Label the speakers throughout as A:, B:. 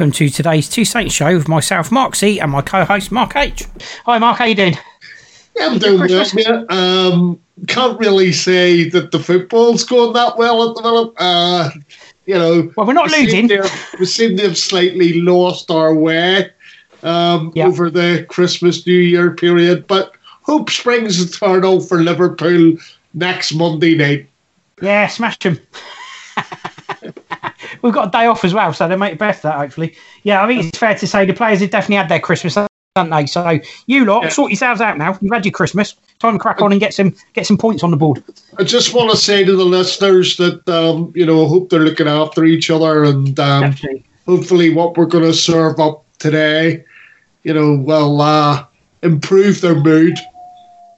A: Welcome to today's Two Saints show with myself, Mark C, and my co-host Mark H. Hi, Mark. How you doing?
B: Yeah, I'm doing well. Yeah. Um, can't really say that the football's going that well at the moment. Uh, you know,
A: well, we're not
B: we
A: losing.
B: Seem have, we seem to have slightly lost our way um, yep. over the Christmas New Year period, but hope springs eternal for Liverpool next Monday night.
A: Yeah, smash them. We've got a day off as well, so they make it best of that hopefully. Yeah, I think it's fair to say the players have definitely had their Christmas, haven't they? So you lot, yeah. sort yourselves out now. You've had your Christmas. Time to crack on and get some get some points on the board.
B: I just want to say to the listeners that um, you know, I hope they're looking after each other and um, hopefully what we're going to serve up today, you know, will uh, improve their mood.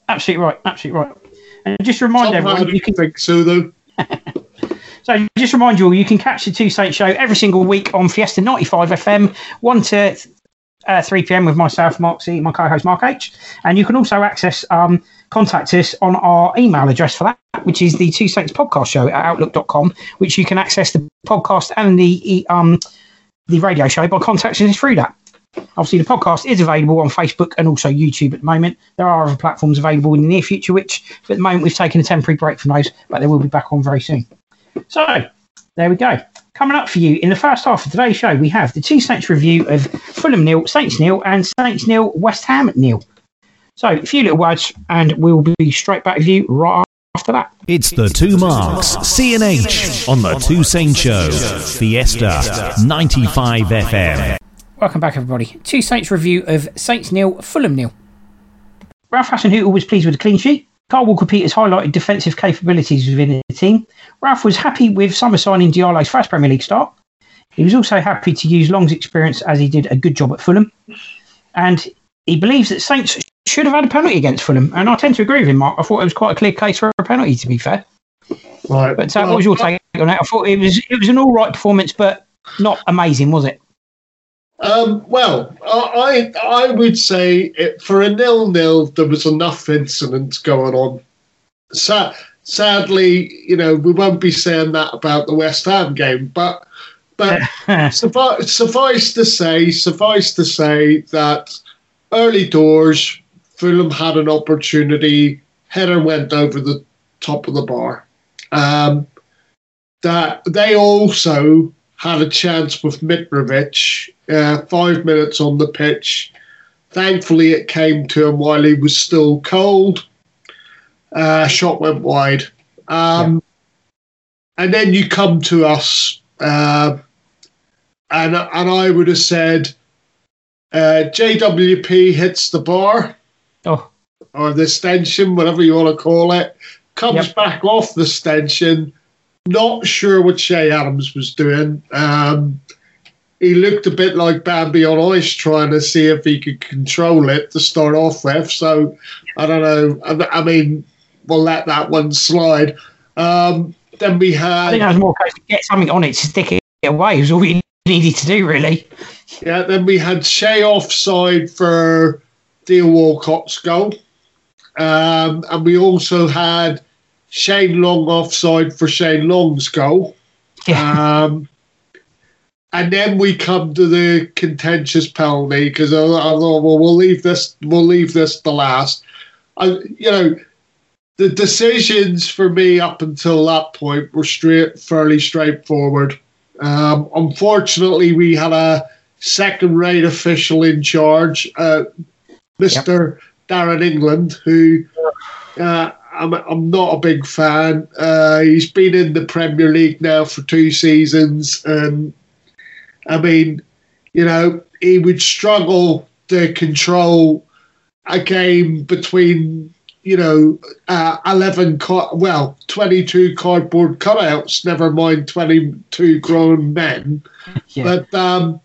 A: Absolutely right. Absolutely right. And just remind
B: Somehow
A: everyone,
B: you can think so though.
A: So just remind you all, you can catch the Two Saints show every single week on Fiesta 95 FM, 1 to uh, 3 p.m. with myself, Mark C, my co-host Mark H. And you can also access, um, contact us on our email address for that, which is the Two Saints podcast show at outlook.com, which you can access the podcast and the um, the radio show by contacting us through that. Obviously, the podcast is available on Facebook and also YouTube at the moment. There are other platforms available in the near future, which at the moment we've taken a temporary break from those, but they will be back on very soon. So, there we go. Coming up for you in the first half of today's show, we have the two Saints review of Fulham nil, Saints nil, and Saints nil, West Ham nil. So, a few little words, and we'll be straight back with you right after that.
C: It's the two marks, C and H, on the Two Saints Show, Fiesta 95 FM.
A: Welcome back, everybody. Two Saints review of Saints nil, Fulham nil. Ralph Hasenhüttl was pleased with the clean sheet. Kyle Walker-Peters highlighted defensive capabilities within the team. Ralph was happy with summer signing Diallo's first Premier League start. He was also happy to use Long's experience as he did a good job at Fulham. And he believes that Saints should have had a penalty against Fulham. And I tend to agree with him, Mark. I thought it was quite a clear case for a penalty, to be fair. Right. But uh, well, what was your take on it? I thought it was it was an all right performance, but not amazing, was it?
B: Um, well, I I would say it, for a nil nil, there was enough incidents going on. Sa- sadly, you know, we won't be saying that about the West Ham game, but but suffice, suffice to say, suffice to say that early doors, Fulham had an opportunity. Header went over the top of the bar. Um, that they also had a chance with Mitrovic, uh, five minutes on the pitch. Thankfully, it came to him while he was still cold. Uh, shot went wide. Um, yeah. And then you come to us, uh, and, and I would have said uh, JWP hits the bar.
A: Oh.
B: Or the stanchion, whatever you want to call it, comes yep. back off the stanchion not sure what Che Adams was doing. Um, he looked a bit like Bambi on ice, trying to see if he could control it to start off with. So I don't know. I, I mean, we'll let that one slide. Um, then we had. I
A: think that was more case to get something on it, to stick it away. Was all we needed to do, really.
B: Yeah. Then we had Che offside for Theo Walcott's goal, um, and we also had Shane Long offside for Shane Long's goal. Yeah. Um, and then we come to the contentious penalty because I, I, thought, well, we'll leave this, we'll leave this the last. I, you know, the decisions for me up until that point were straight, fairly straightforward. Um, unfortunately, we had a second-rate official in charge, uh, Mister yep. Darren England, who uh, I'm, I'm not a big fan. Uh, he's been in the Premier League now for two seasons, and I mean, you know, he would struggle to control a game between you know uh, 11 well 22 cardboard cutouts never mind 22 grown men yeah. but um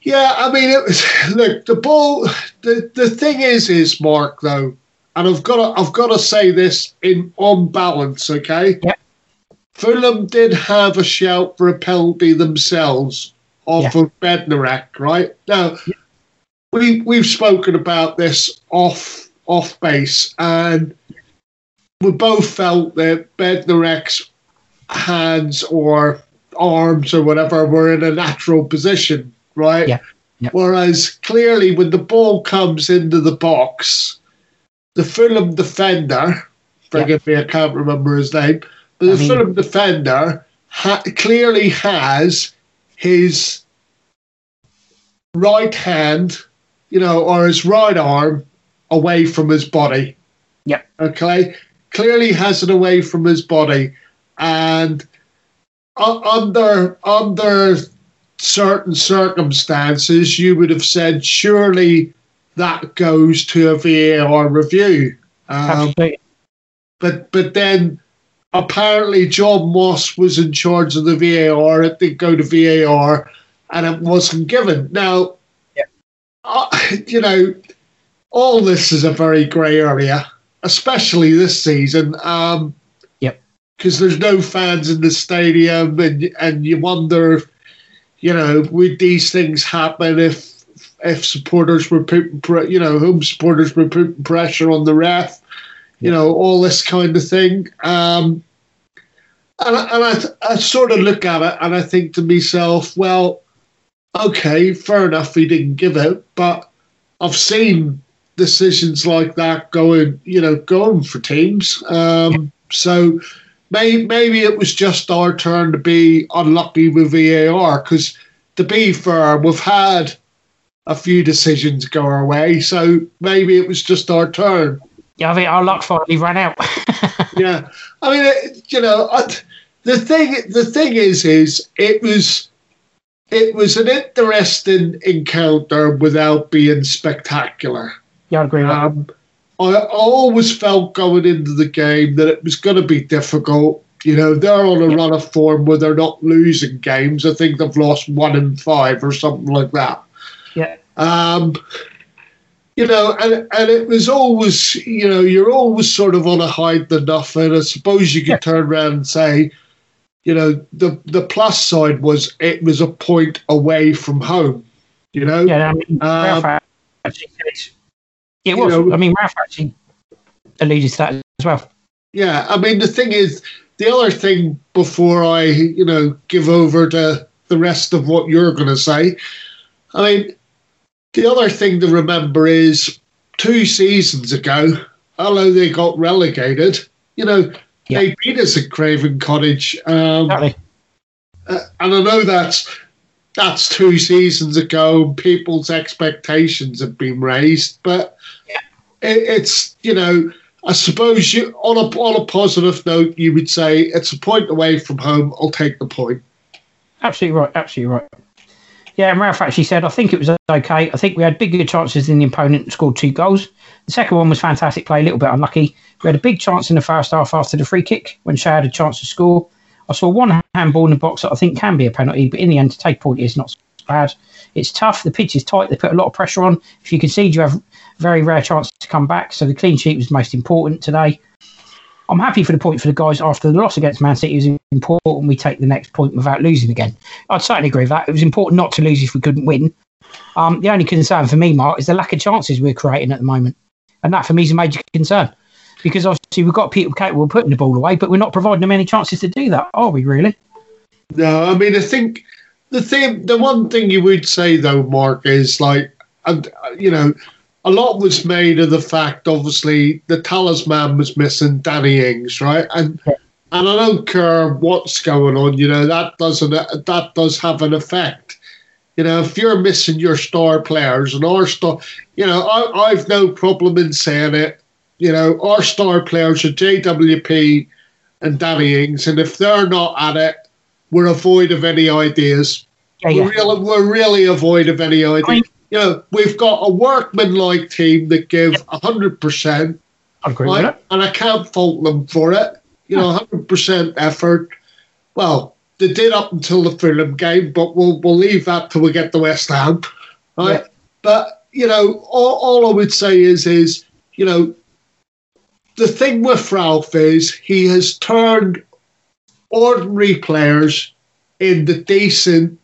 B: yeah i mean it was look the ball the the thing is is mark though and I've got to, I've got to say this in on balance, okay?
A: Yeah.
B: Fulham did have a shout for a penalty themselves off yeah. of Bednarek, right? Now, yeah. we we've spoken about this off off base, and we both felt that Bednarek's hands or arms or whatever were in a natural position, right?
A: Yeah. Yeah.
B: Whereas clearly, when the ball comes into the box, the Fulham defender, forgive me, I can't remember his name, but the
A: I mean-
B: Fulham defender ha- clearly has his right hand, you know, or his right arm away from his body.
A: Yeah.
B: Okay. Clearly has it away from his body, and u- under under certain circumstances, you would have said surely that goes to a VAR review. Um, but but then apparently John Moss was in charge of the VAR. It did go to VAR, and it wasn't given. Now,
A: Yeah.
B: uh, you know, all this is a very grey area, especially this season. Um,
A: Yep.
B: Because there's no fans in the stadium, and and you wonder, if, you know, would these things happen if if supporters were putting, you know, home supporters were putting pressure on the ref? you know, all this kind of thing. Um, and I, and I, I sort of look at it and I think to myself, well, okay, fair enough, he didn't give it, but I've seen decisions like that going, you know, going for teams. Um, so may, maybe it was just our turn to be unlucky with VAR because, to be fair, we've had a few decisions go our way, so maybe it was just our turn
A: Yeah, I think our luck finally ran out.
B: yeah, I mean, it, you know, I, the thing the thing is, is it was it was an interesting encounter without being spectacular.
A: yeah, I agree with.
B: Um, I, I always felt going into the game that it was going to be difficult. You know, they're on a run of form where they're not losing games. I think they've lost one in five or something like that. Um, you know, and and it was always, you know, you're always sort of on a hide the nothing. I suppose you could turn around and say, you know, the the plus side was it was a point away from home. You know,
A: Yeah, I mean,
B: Um,
A: Ralph actually it
B: you
A: was.
B: know-
A: I mean, Ralph actually alluded to that as well.
B: Yeah, I mean the thing is, the other thing before I, you know, give over to the rest of what you're going to say, I mean, the other thing to remember is two seasons ago, although they got relegated, you know,
A: Yeah.
B: they beat us at Craven Cottage, um,
A: Exactly.
B: uh, and I know that's that's two seasons ago. and People's expectations have been raised, but it, it's you know. I suppose you on a on a positive note, you would say it's a point away from home. I'll take the point.
A: Absolutely right. Absolutely right. Yeah, and Ralph actually said, I think it was okay. I think we had bigger chances than the opponent and scored two goals. The second one was fantastic play, a little bit unlucky. We had a big chance in the first half after the free kick when Che had a chance to score. I saw one handball in the box that I think can be a penalty, but in the end, to take point is not so bad. It's tough. The pitch is tight. They put a lot of pressure on. If you concede, you have very rare chance to come back. So the clean sheet was most important today. I'm happy for the point for the guys after the loss against Man City. It was important we take the next point without losing again. I'd certainly agree with that. It was important not to lose if we couldn't win. Um, the only concern for me, Mark, is the lack of chances we're creating at the moment. And that for me is a major concern. Because obviously we've got people capable of putting the ball away, but we're not providing them any chances to do that, are we really?
B: No, I mean I think the thing, the one thing you would say though, Mark, is like, and you know, a lot was made of the fact, obviously, the talisman was missing, Danny Ings, right? And
A: Yeah.
B: and I don't care what's going on, you know, that doesn't that does have an effect. You know, if you're missing your star players and our star, you know, I, I've no problem in saying it. You know, our star players are JWP and Danny Ings, and if they're not at it, we're avoid of any ideas.
A: Yeah, yeah.
B: We're really, we're really avoid of any idea.
A: I-
B: you know, we've got a workman-like team that give hundred percent,
A: agree
B: right? and I can't fault them for it. You know, hundred percent effort. Well, they did up until the Fulham game, but we'll we'll leave that till we get to West Ham, right?
A: Yeah.
B: But you know, all, all I would say is is you know, the thing with Ralph is he has turned ordinary players into decent,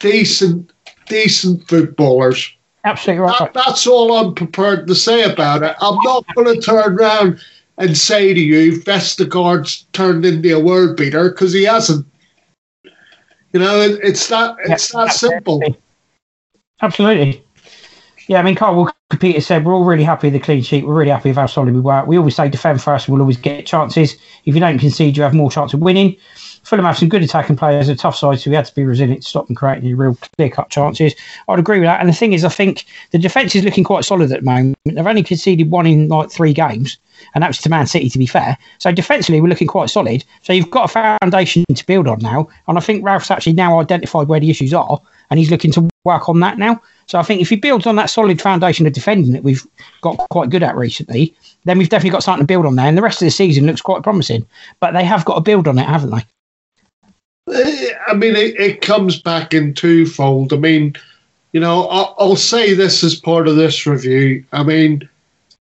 B: decent, decent footballers.
A: Absolutely right.
B: That, that's all I'm prepared to say about it. I'm not going to turn around and say to you, Vestergaard's turned into a world beater because he hasn't. You know, it, it's that it's yeah, that simple.
A: Absolutely. Yeah, I mean, Carl Walker Peter said we're all really happy with the clean sheet. We're really happy with how solid we were. We always say defend first. We'll always get chances. If you don't concede, you have more chance of winning. Fulham have some good attacking players, a tough side, so we had to be resilient to stop them creating real clear cut chances. I'd agree with that. And the thing is, I think the defence is looking quite solid at the moment. They've only conceded one in like three games, and that was to Man City, to be fair. So defensively, we're looking quite solid. So you've got a foundation to build on now. And I think Ralph's actually now identified where the issues are, and he's looking to work on that now. So I think if he builds on that solid foundation of defending that we've got quite good at recently, then we've definitely got something to build on there. And the rest of the season looks quite promising. But they have got to build on it, haven't they?
B: I mean, it, it comes back in twofold. I mean, you know, I'll, I'll, say this as part of this review. I mean,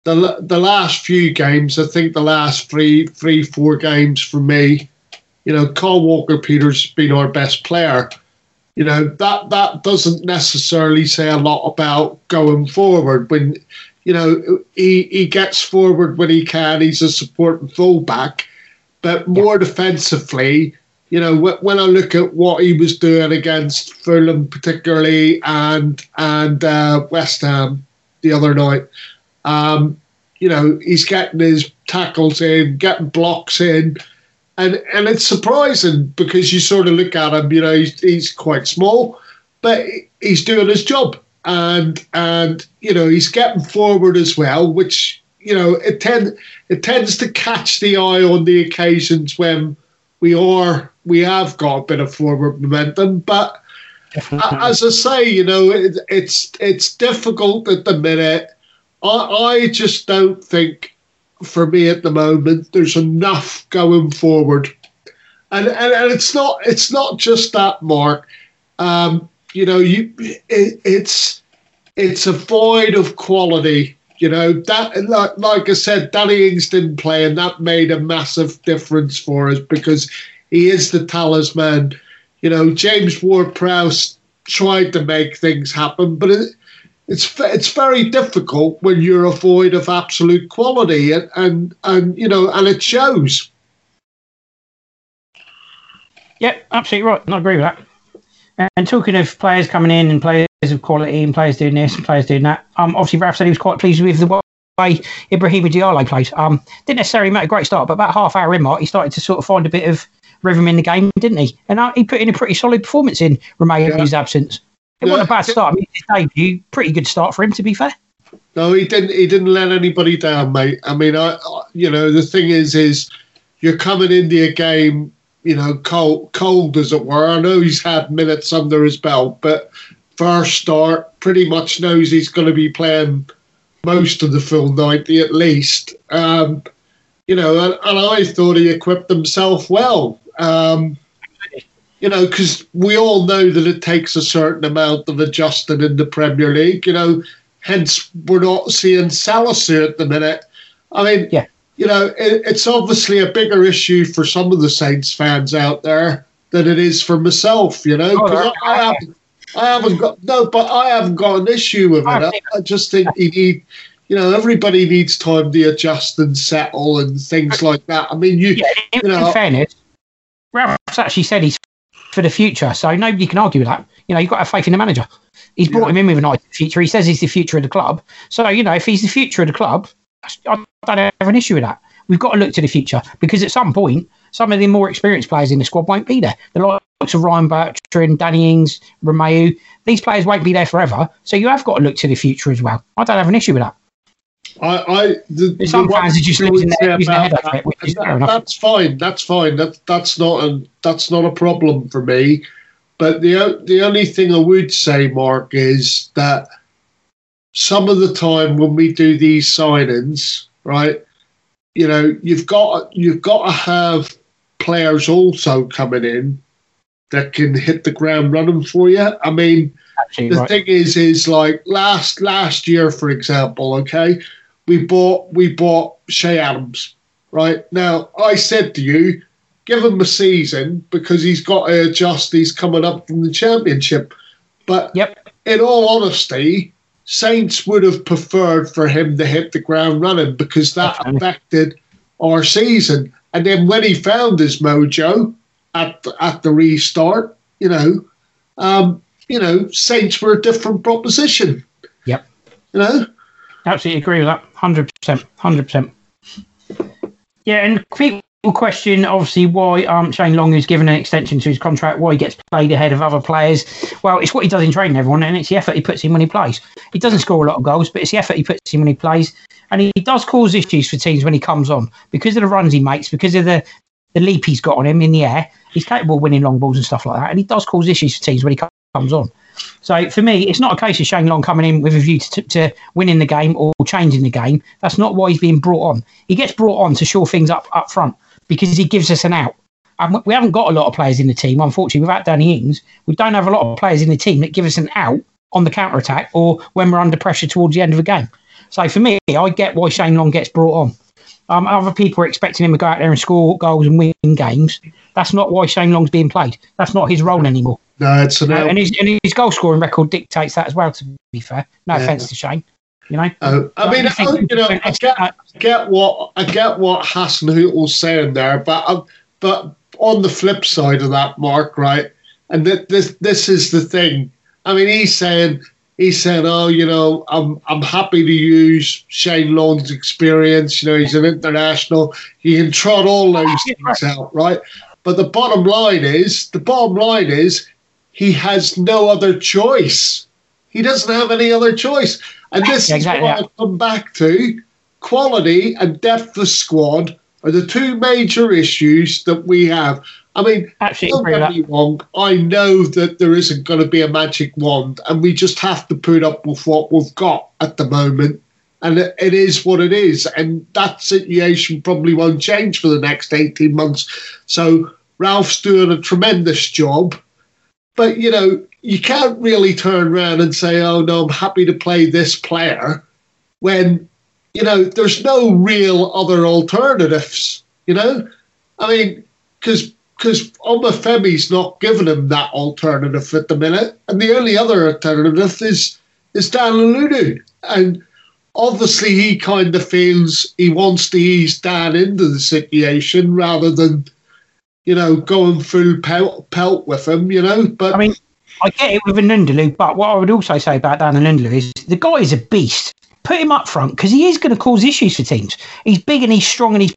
B: the the last few games, I think the last three, three, four games for me, you know, Carl Walker Peters has been our best player. You know that that doesn't necessarily say a lot about going forward. When you know he he gets forward when he can, he's a supporting fullback, but more defensively you know, when I look at what he was doing against Fulham, particularly, and and uh, West Ham the other night, um, you know, he's getting his tackles in, getting blocks in, and and it's surprising because you sort of look at him, you know, he's, he's quite small, but he's doing his job, and and you know, he's getting forward as well, which you know, it tend it tends to catch the eye on the occasions when we are we have got a bit of forward momentum, but as I say, you know, it, it's it's difficult at the minute. I, I just don't think, for me at the moment, there's enough going forward, and and, and it's not it's not just that, Mark. Um, you know, you it, it's it's a void of quality. You know that, like, like I said, Danny Ings didn't play, and that made a massive difference for us because he is the talisman. You know, James Ward-Prowse tried to make things happen, but it, it's it's very difficult when you're a void of absolute quality, and, and and you know, and it shows.
A: Yep, absolutely right. I agree with that. And talking of players coming in and players of quality and players doing this and players doing that, um, obviously Ralph said he was quite pleased with the way Ibrahima Diallo played. Um, didn't necessarily make a great start, but about half hour in, Mark, he started to sort of find a bit of rhythm in the game, didn't he? And uh, he put in a pretty solid performance in Romeo's yeah. absence. It yeah. wasn't a bad start. I mean, his debut, pretty good start for him, to be fair.
B: No, he didn't. He didn't let anybody down, mate. I mean, I, I you know, the thing is, is you're coming into a game, you know, cold, cold as it were. I know he's had minutes under his belt, but first start, pretty much knows he's going to be playing most of the full ninety at least. Um, you know, and, and I thought he equipped himself well. Um, you know, because we all know that it takes a certain amount of adjusting in the Premier League. You know, hence we're not seeing Salisu at the minute. I mean, yeah. You know, it, it's obviously a bigger issue for some of the Saints fans out there than it is for myself. You know, because oh, I, I, haven't, I haven't got no, but I haven't got an issue with it. I, I just think he need you know, everybody needs time to adjust and settle and things like that. I mean, you, yeah, in, you know,
A: in fairness, Ralph's actually said he's for the future, so nobody can argue with that. You know, you've got to have faith in the manager. He's brought yeah. him in with an eye future. He says he's the future of the club. So, you know, if he's the future of the club, I don't have an issue with that. We've got to look to the future because at some point, some of the more experienced players in the squad won't be there. The likes of Ryan Bertrand, Danny Ings, Romeo, these players won't be there forever. So you have got to look to the future as well. I don't have an issue with that.
B: I, I the,
A: some the fans are just losing their, losing their head
B: that, it, that, That's fine. That's fine. That that's not a that's not a problem for me. But the the only thing I would say, Mark, is that some of the time when we do these signings, right? You know, you've got you've got to have players also coming in that can hit the ground running for you. I mean, Actually, the right. thing is, is like last last year, for example, okay, we bought we bought Che Adams. Right now, I said to you, give him a season because he's got to adjust. He's coming up from the championship. But
A: yep.
B: in all honesty, Saints would have preferred for him to hit the ground running because that affected our season. And then when he found his mojo at the, at the restart, you know, um, you know, Saints were a different proposition.
A: Yep.
B: You know,
A: Absolutely agree with that. Hundred percent. Hundred percent. Yeah, and people question obviously why um, Shane Long is given an extension to his contract, why he gets played ahead of other players. Well, it's what he does in training, everyone, and it's the effort he puts in when he plays. He doesn't score a lot of goals, but it's the effort he puts in when he plays, and he does cause issues for teams when he comes on because of the runs he makes, because of the the leap he's got on him in the air. He's capable of winning long balls and stuff like that, and he does cause issues for teams when he comes on. So for me, it's not a case of Shane Long coming in with a view to, to winning the game or changing the game. That's not why he's being brought on. He gets brought on to shore things up up front because he gives us an out. And we haven't got a lot of players in the team, unfortunately. Without Danny Ings, we don't have a lot of players in the team that give us an out on the counter attack or when we're under pressure towards the end of a game. So for me, I get why Shane Long gets brought on. Um, other people are expecting him to go out there and score goals and win games. That's not why Shane Long's being played. That's not his role anymore.
B: no, it's an
A: Uh, and his and his goal scoring record dictates that as well. To be fair, no
B: Yeah.
A: offense to Shane, you know.
B: Uh, I mean,
A: I
B: you know, I get, get what I get what Hassan was saying there, but um, but on the flip side of that, Mark, right? And th- this this is the thing. I mean, he's saying he's saying, oh, you know, I'm I'm happy to use Shane Long's experience. You know, he's an international. He can trot all those things out, right? But the bottom line is, the bottom line is, he has no other choice. He doesn't have any other choice. And this
A: Yeah,
B: is
A: exactly,
B: what
A: yeah.
B: I come back to. Quality and depth of squad are the two major issues that we have. I mean,
A: Absolutely
B: don't get me wrong. I know that there isn't going to be a magic wand, and we just have to put up with what we've got at the moment. And it, it is what it is. And that situation probably won't change for the next 18 months. So Ralph's doing a tremendous job. But, you know, you can't really turn around and say, oh, no, I'm happy to play this player when, you know, there's no real other alternatives, you know? I mean, because because Obafemi's not giving him that alternative at the minute, and the only other alternative is is Dan N'Lundulu, and obviously he kind of feels he wants to ease Dan into the situation rather than you know going full pelt, pelt with him, you know. But
A: I mean, I get it with a N'Lundulu, but what I would also say about Dan N'Lundulu is the guy is a beast. Put him up front because he is going to cause issues for teams. He's big and he's strong and he's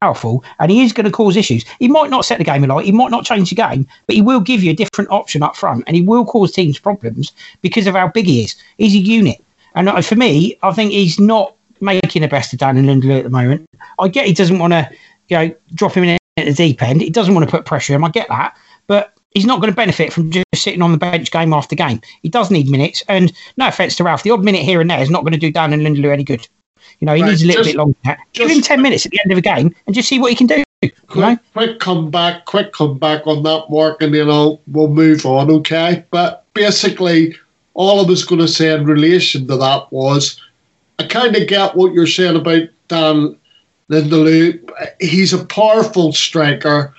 A: powerful, and he is going to cause issues. He might not set the game alight, he might not change the game, but he will give you a different option up front, and he will cause teams problems because of how big he is. He's a unit, and uh, for me, I think he's not making the best of Dan N'Lundulu at the moment. I get he doesn't want to, you know, drop him in at the deep end. He doesn't want to put pressure on him. I get that, but he's not going to benefit from just sitting on the bench game after game. He does need minutes, and no offense to Ralph, the odd minute here and there is not going to do Dan N'Lundulu any good. You know, he
B: Right,
A: needs a little
B: just-
A: bit longer. Give him ten minutes at the end of a game and just see what he can do. You know?
B: quick, quick comeback, quick comeback on that, Mark, and you know we'll move on, okay? But basically, all I was going to say in relation to that was, I kind of get what you're saying about Dan N'Lundulu. He's a powerful striker,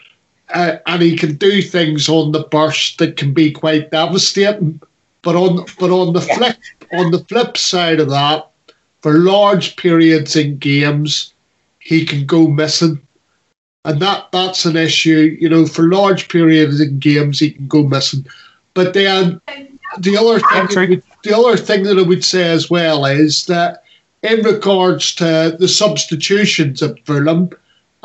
B: uh, and he can do things on the burst that can be quite devastating. But on but on the flip on the flip side of that, for large periods in games, he can go missing and that that's an issue. You know, for large periods in games, he can go missing. But then the other thing, that would- the other thing that I would say as well is that in regards to the substitutions at Fulham,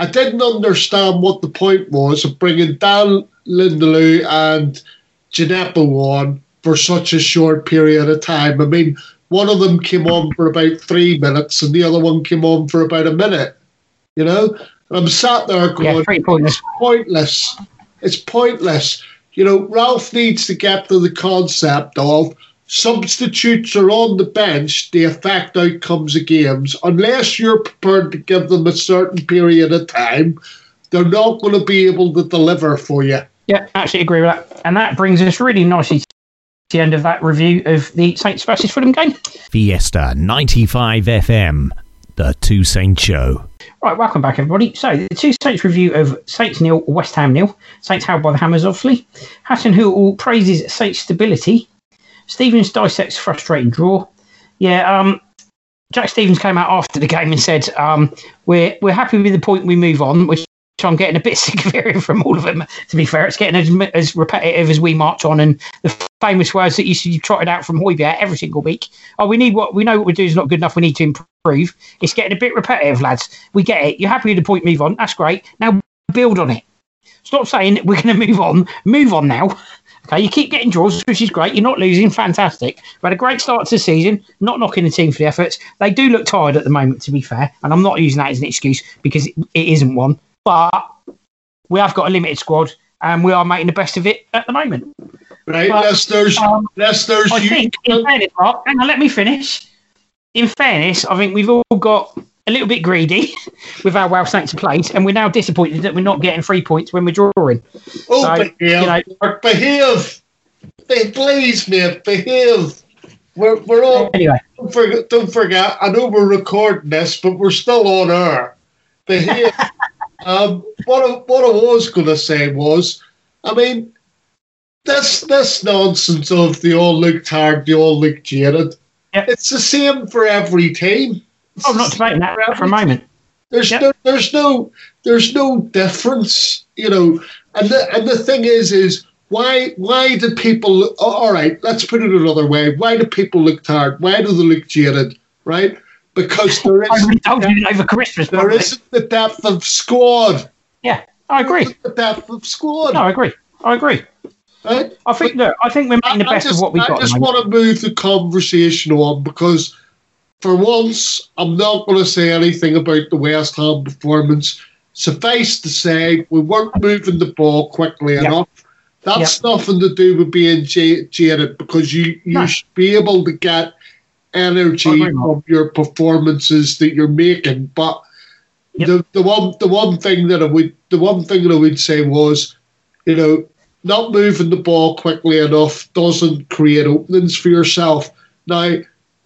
B: I didn't understand what the point was of bringing Dan N'Lundulu and Djenepo on for such a short period of time. I mean, one of them came on for about three minutes, and the other one came on for about a minute. You know, and I'm sat there going,
A: Yeah, pointless.
B: pointless. It's pointless. You know, Ralph needs to get to the concept of substitutes are on the bench, they affect outcomes of games. Unless you're prepared to give them a certain period of time, they're not going to be able to deliver for you.
A: Yeah, absolutely agree with that. And that brings us really nicely to the end of that review of the Saints versus Fulham game.
C: Fiesta 95 FM, the Two Saints Show.
A: Right, welcome back, everybody. So, the two Saints review of Saints nil, West Ham nil. Saints held by the Hammers, obviously. Hasenhüttl praises Saints stability. Stevens dissects frustrating draw. Yeah, um, Jack Stevens came out after the game and said, um, "We're we're happy with the point we move on," which I'm getting a bit sick of hearing from all of them. To be fair, it's getting as, as repetitive as we march on, and the famous words that you see trotted out from Højbjerg every single week. Oh, we need what we know what we do is not good enough. We need to improve. It's getting a bit repetitive, lads. We get it. You're happy with the point move on. That's great. Now build on it. Stop saying we're going to move on. Move on now. Okay, you keep getting draws, which is great. You're not losing, fantastic. We had a great start to the season. Not knocking the team for the efforts. They do look tired at the moment, to be fair, and I'm not using that as an excuse because it, isn't one. But we have got a limited squad, and we are making the best of it at the moment.
B: Right,
A: But, um, I
B: you-
A: think, in fairness, Mark, hang on, let me finish. In fairness, I think we've all got a little bit greedy with our Welsh Saints place, and we're now disappointed that we're not getting three points when we're drawing.
B: Oh,
A: So,
B: behave,
A: you know-
B: Mark, behave. Be- Please, mate, behave. We're, we're all,
A: Anyway,
B: don't forget, don't forget, I know we're recording this, but we're still on air. Behave. um, what, I, what I was going to say was, I mean, this, this nonsense of the all look tired, the all look jaded,
A: Yep.
B: it's the same for every team. It's
A: I'm not debating that for a moment.
B: there's
A: Yep.
B: no, there's no, there's no difference, you know. And the and the thing is, is why why do people? oh, all right, let's put it another way. Why do people look tired? Why do they look jaded? Right? Because there is.
A: I
B: is
A: indulged over Christmas.
B: there
A: probably.
B: isn't the depth of squad.
A: Yeah, I agree.
B: The depth of squad.
A: No, I agree. I agree.
B: Right?
A: I think look, I think we're making the
B: I
A: best
B: just,
A: of what we've
B: I
A: got. the
B: just want to move the conversation on because, for once, I'm not going to say anything about the West Ham performance. Suffice to say, we weren't moving the ball quickly
A: Yep.
B: enough. That's nothing to do with being j- jaded because you, you
A: No.
B: should be able to get energy from your performances that you're making. But
A: Yep.
B: the, the one the one thing that I would the one thing that I would say was, you know, not moving the ball quickly enough doesn't create openings for yourself. Now,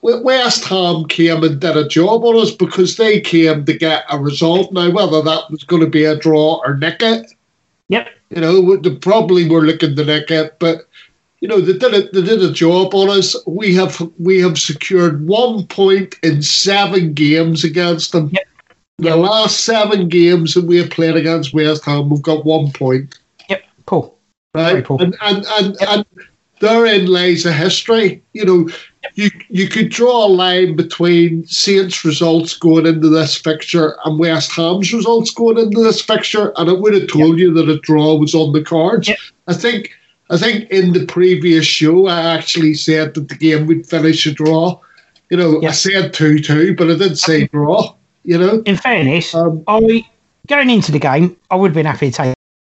B: West Ham came and did a job on us because they came to get a result. Now, whether that was going to be a draw or nick it,
A: Yep.
B: you know, they probably were looking to nick it, but you know, they did it. They did a job on us. We have we have secured one point in seven games against them.
A: Yep.
B: The last seven games that we have played against West Ham, we've got one point
A: Yep. Cool. Very
B: right?
A: cool.
B: And and and, and therein lies a history. You know, you you could draw a line between Saints results going into this fixture and West Ham's results going into this fixture, and it would have told you that a draw was on the cards. I think I think in the previous show I actually said that the game would finish a draw. You know, I said two two, but I did say draw. You know,
A: In fairness,
B: um,
A: I going into the game, I would have been happy to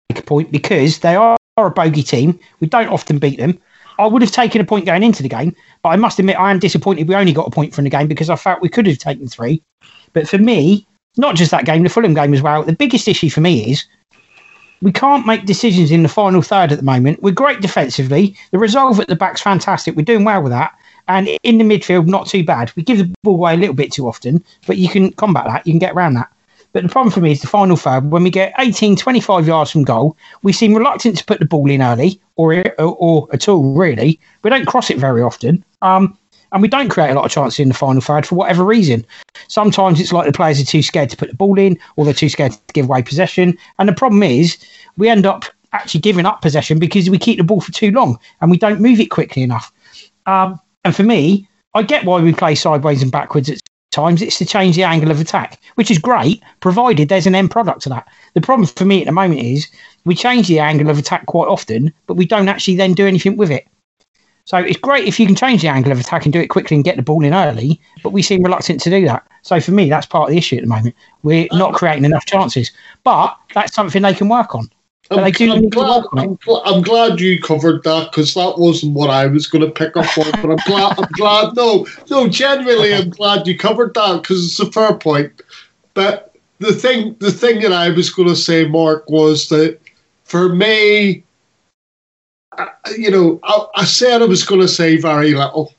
A: take a point because they are a bogey team. We don't often beat them. I would have taken a point going into the game, but I must admit I am disappointed we only got a point from the game because I felt we could have taken three. But for me, not just that game, the Fulham game as well. The biggest issue for me is we can't make decisions in the final third at the moment. We're great defensively. The resolve at the back's fantastic. We're doing well with that. And in the midfield, not too bad. We give the ball away a little bit too often, but you can combat that. You can get around that. But the problem for me is the final third. When we get 18, 25 yards from goal, we seem reluctant to put the ball in early or or, or at all, really. We don't cross it very often. Um, and we don't create a lot of chances in the final third for whatever reason. Sometimes it's like the players are too scared to put the ball in or they're too scared to give away possession. And the problem is we end up actually giving up possession because we keep the ball for too long and we don't move it quickly enough. Um, and for me, I get why we play sideways and backwards at times. It's to change the angle of attack, which is great, provided there's an end product to that. The problem for me at the moment is we change the angle of attack quite often, but we don't actually then do anything with it. So it's great if you can change the angle of attack and do it quickly and get the ball in early, but we seem reluctant to do that. So for me, that's part of the issue at the moment. We're not uh, creating enough chances, but that's something they can work on.
B: I'm, I'm glad,
A: work on it.
B: I'm, gl- I'm glad you covered that because that wasn't what I was going to pick up on. But I'm glad. I'm glad. No, no. Genuinely, I'm glad you covered that because it's a fair point. But the thing, the thing that I was going to say, Mark, was that for me, I, you know, I, I said I was going to say very little,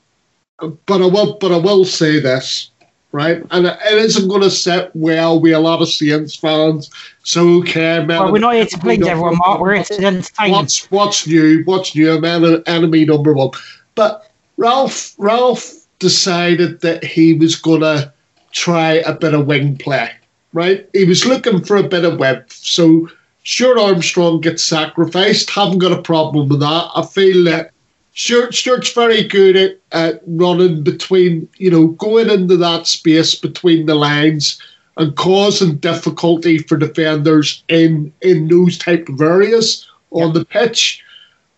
B: but I will. But I will say this. Right, and it it isn't going to set well with a lot of Saints fans. So okay, man.
A: Well, we're not here to please everyone, Mark. We're here to entertain.
B: What's what's new? What's new? I'm enemy number one. But Ralph Ralph decided that he was gonna try a bit of wing play, right? He was looking for a bit of width. So Sure, Armstrong gets sacrificed. Haven't got a problem with that. I feel that Stuart, Stuart's very good at, at running between, you know, going into that space between the lines and causing difficulty for defenders in in those type of areas on the pitch.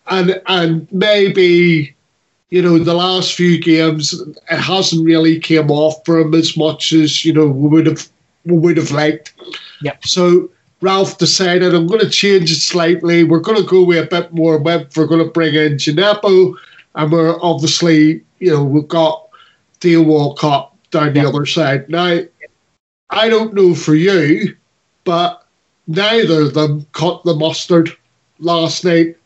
B: And and maybe you know, the last few games it hasn't really came off for him as much as you know we would have we would have liked.
A: Yep.
B: So Ralph decided I'm going to change it slightly. We're going to go with a bit more width. We're going to bring in Djenepo, and we're obviously you know we've got Theo Walcott down the other side. Now, I don't know for you, but neither of them cut the mustard last night.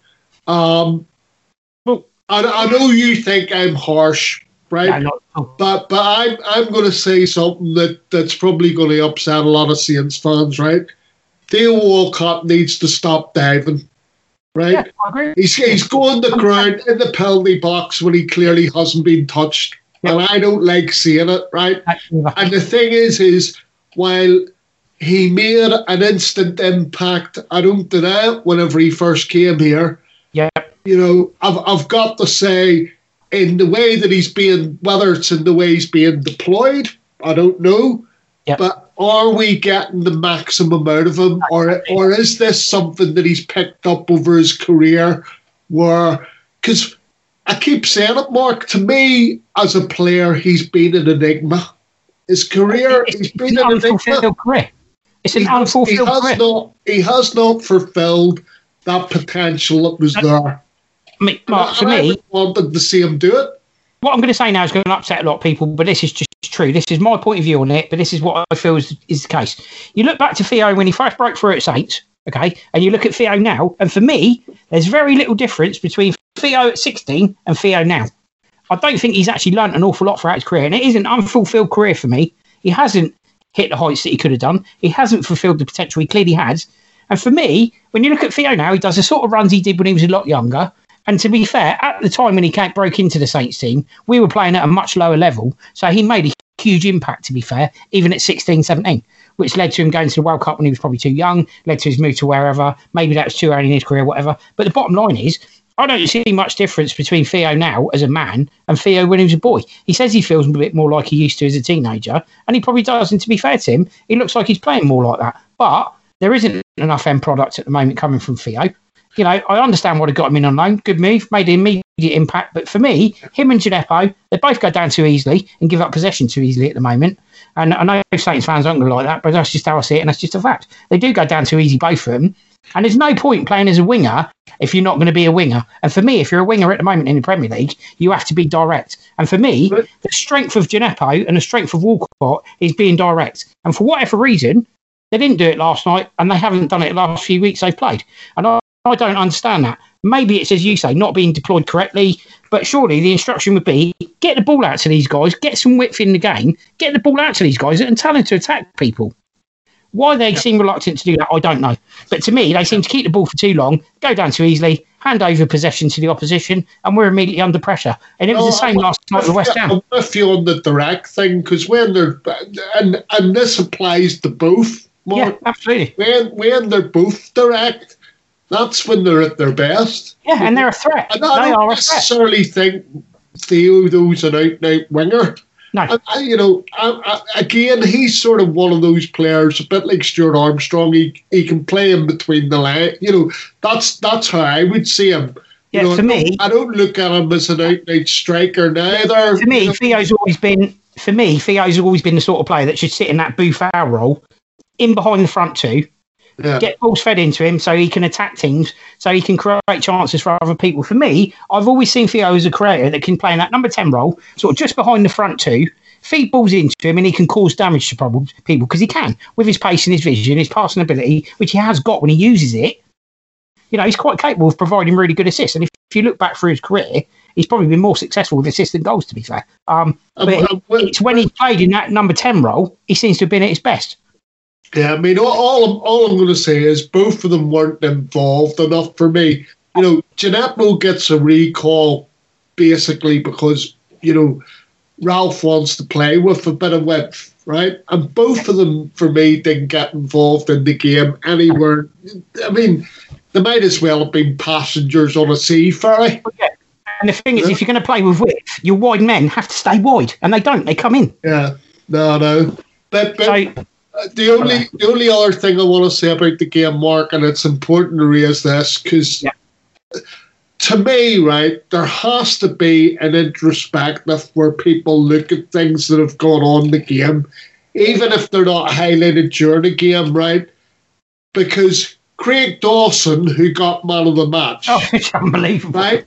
B: Um, I, I know you think I'm harsh, right?
A: No, no.
B: But but I'm I'm going to say something that that's probably going to upset a lot of Saints fans, right? Theo Walcott needs to stop diving, right?
A: Yeah, I agree.
B: He's he's going the ground in the penalty box when he clearly hasn't been touched, and I don't like seeing it, right? And the thing is, is while he made an instant impact, I don't deny it. Whenever he first came here,
A: Yeah.
B: you know, I've I've got to say, in the way that he's being, whether it's in the way he's being deployed, I don't know.
A: Yep.
B: But are we getting the maximum out of him, or or is this something that he's picked up over his career? Where, because I keep saying it, Mark. To me, as a player, he's been an enigma. His career,
A: It's,
B: he's been
A: an
B: an enigma
A: unfulfilled career. It's an
B: he has, he
A: unfulfilled
B: has
A: career.
B: not he has not fulfilled that potential that was there.
A: I mean, Mark, for
B: And I
A: me,
B: wanted to see him do it.
A: what I'm going to say now is going to upset a lot of people, but this is just true. This is my point of view on it, but this is what I feel is, is the case. You look back to Theo when he first broke through at Saints, okay, and you look at Theo now, and for me, there's very little difference between Theo at 16 and Theo now. I don't think he's actually learnt an awful lot throughout his career, and it is an unfulfilled career for me. He hasn't hit the heights that he could have done. He hasn't fulfilled the potential he clearly has. And for me, when you look at Theo now, he does the sort of runs he did when he was a lot younger. And to be fair, at the time when he broke into the Saints team, we were playing at a much lower level. So he made a huge impact, to be fair, even at 16, 17, which led to him going to the World Cup when he was probably too young, led to his move to wherever. Maybe that was too early in his career, whatever. But the bottom line is, I don't see much difference between Theo now as a man and Theo when he was a boy. He says he feels a bit more like he used to as a teenager, and he probably does. And to be fair to him, he looks like he's playing more like that. But there isn't enough end product at the moment coming from Theo. You know, I understand what had got him in on loan. Good move, made an immediate impact. But for me, him and Djenepo, they both go down too easily and give up possession too easily at the moment. And I know Saints fans aren't going to like that, but that's just how I see it, and that's just a fact. They do go down too easy, both of them. And there's no point playing as a winger if you're not going to be a winger. And for me, if you're a winger at the moment in the Premier League, you have to be direct. And for me, the strength of Djenepo and the strength of Walcott is being direct. And for whatever reason, they didn't do it last night, and they haven't done it the last few weeks they've played. And I, I don't understand that. Maybe it's as you say, not being deployed correctly, but surely the instruction would be get the ball out to these guys, get some width in the game, get the ball out to these guys, and tell them to attack people. Why they seem reluctant to do that, I don't know. But to me, they seem to keep the ball for too long, go down too easily, hand over possession to the opposition, and we're immediately under pressure. And it was the same last night with West Ham.
B: I'm with you on the direct thing because when they're and and this applies to both.
A: Yeah,
B: Mark.
A: absolutely.
B: When when they're both direct, that's when they're at their best.
A: Yeah, and they're a threat.
B: And
A: They
B: I don't
A: a threat.
B: necessarily think Theo tho's an out and out winger.
A: No,
B: I, you know, I, I, again, he's sort of one of those players, a bit like Stuart Armstrong. He he can play in between the line. You know, that's that's how I would see him.
A: Yeah,
B: you know, don't-
A: me-
B: I don't look at him as an out and out striker neither.
A: for me, Theo's always been for me, Theo's always been the sort of player that should sit in that Buffon role, in behind the front two,
B: yeah.
A: get balls fed into him so he can attack teams, so he can create chances for other people. For me, I've always seen Theo as a creator that can play in that number 10 role, sort of just behind the front two, feed balls into him, and he can cause damage to problems, people because he can with his pace and his vision, his passing ability, which he has got when he uses it. You know, he's quite capable of providing really good assists. And if, if you look back through his career, he's probably been more successful with assists than goals, to be fair. Um,
B: Um,
A: but
B: um, when-
A: it's when he played in that number 10 role, he seems to have been at his best.
B: Yeah, I mean, all, all I'm, all I'm going to say is both of them weren't involved enough for me. You know, Djenepo gets a recall basically because, you know, Ralph wants to play with a bit of width. right? And both of them, for me, didn't get involved in the game anywhere. I mean, they might as well have been passengers on a sea ferry.
A: Yeah. And the thing is, if you're going to play with width, your wide men have to stay wide, and they don't. They come in.
B: Yeah, no, no. But, but
A: So Uh,
B: the only the only other thing I want to say about the game, Mark, and it's important to raise this because
A: Yeah.
B: to me, right, there has to be an introspective where people look at things that have gone on in the game, even if they're not highlighted during the game, right? Because Craig Dawson, who got man of the match,
A: oh, it's unbelievable.
B: right?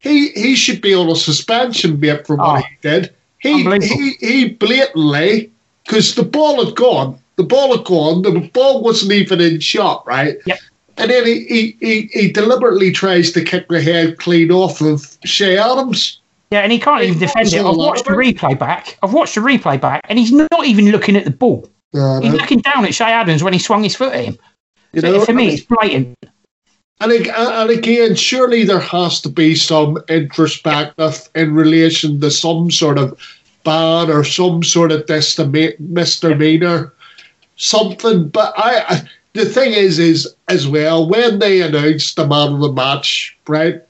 B: He he should be on a suspension, mate, for what
A: Oh,
B: he did. He he he blatantly because the ball had gone, the ball had gone, the ball wasn't even in shot, right?
A: Yep.
B: And then he, he, he, he deliberately tries to kick the head clean off of Che Adams.
A: Yeah, and he can't even defend it. I've watched the replay back. I've watched the replay back, and he's not even looking at the ball. He's looking down at Che Adams when he swung his foot at him.
B: you
A: So
B: know,
A: for me, it's blatant.
B: And, and again, surely there has to be some introspective in relation to some sort of ban or some sort of misdemeanor, something. But I, I, the thing is, is as well when they announced the man of the match, right?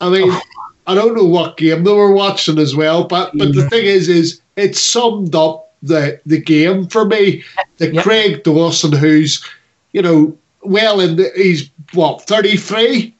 B: I mean, oh. I don't know what game they were watching as well, but but the thing is, is it summed up the the game for me. The
A: Yep.
B: Craig Dawson, who's you know well in the, he's what thirty three.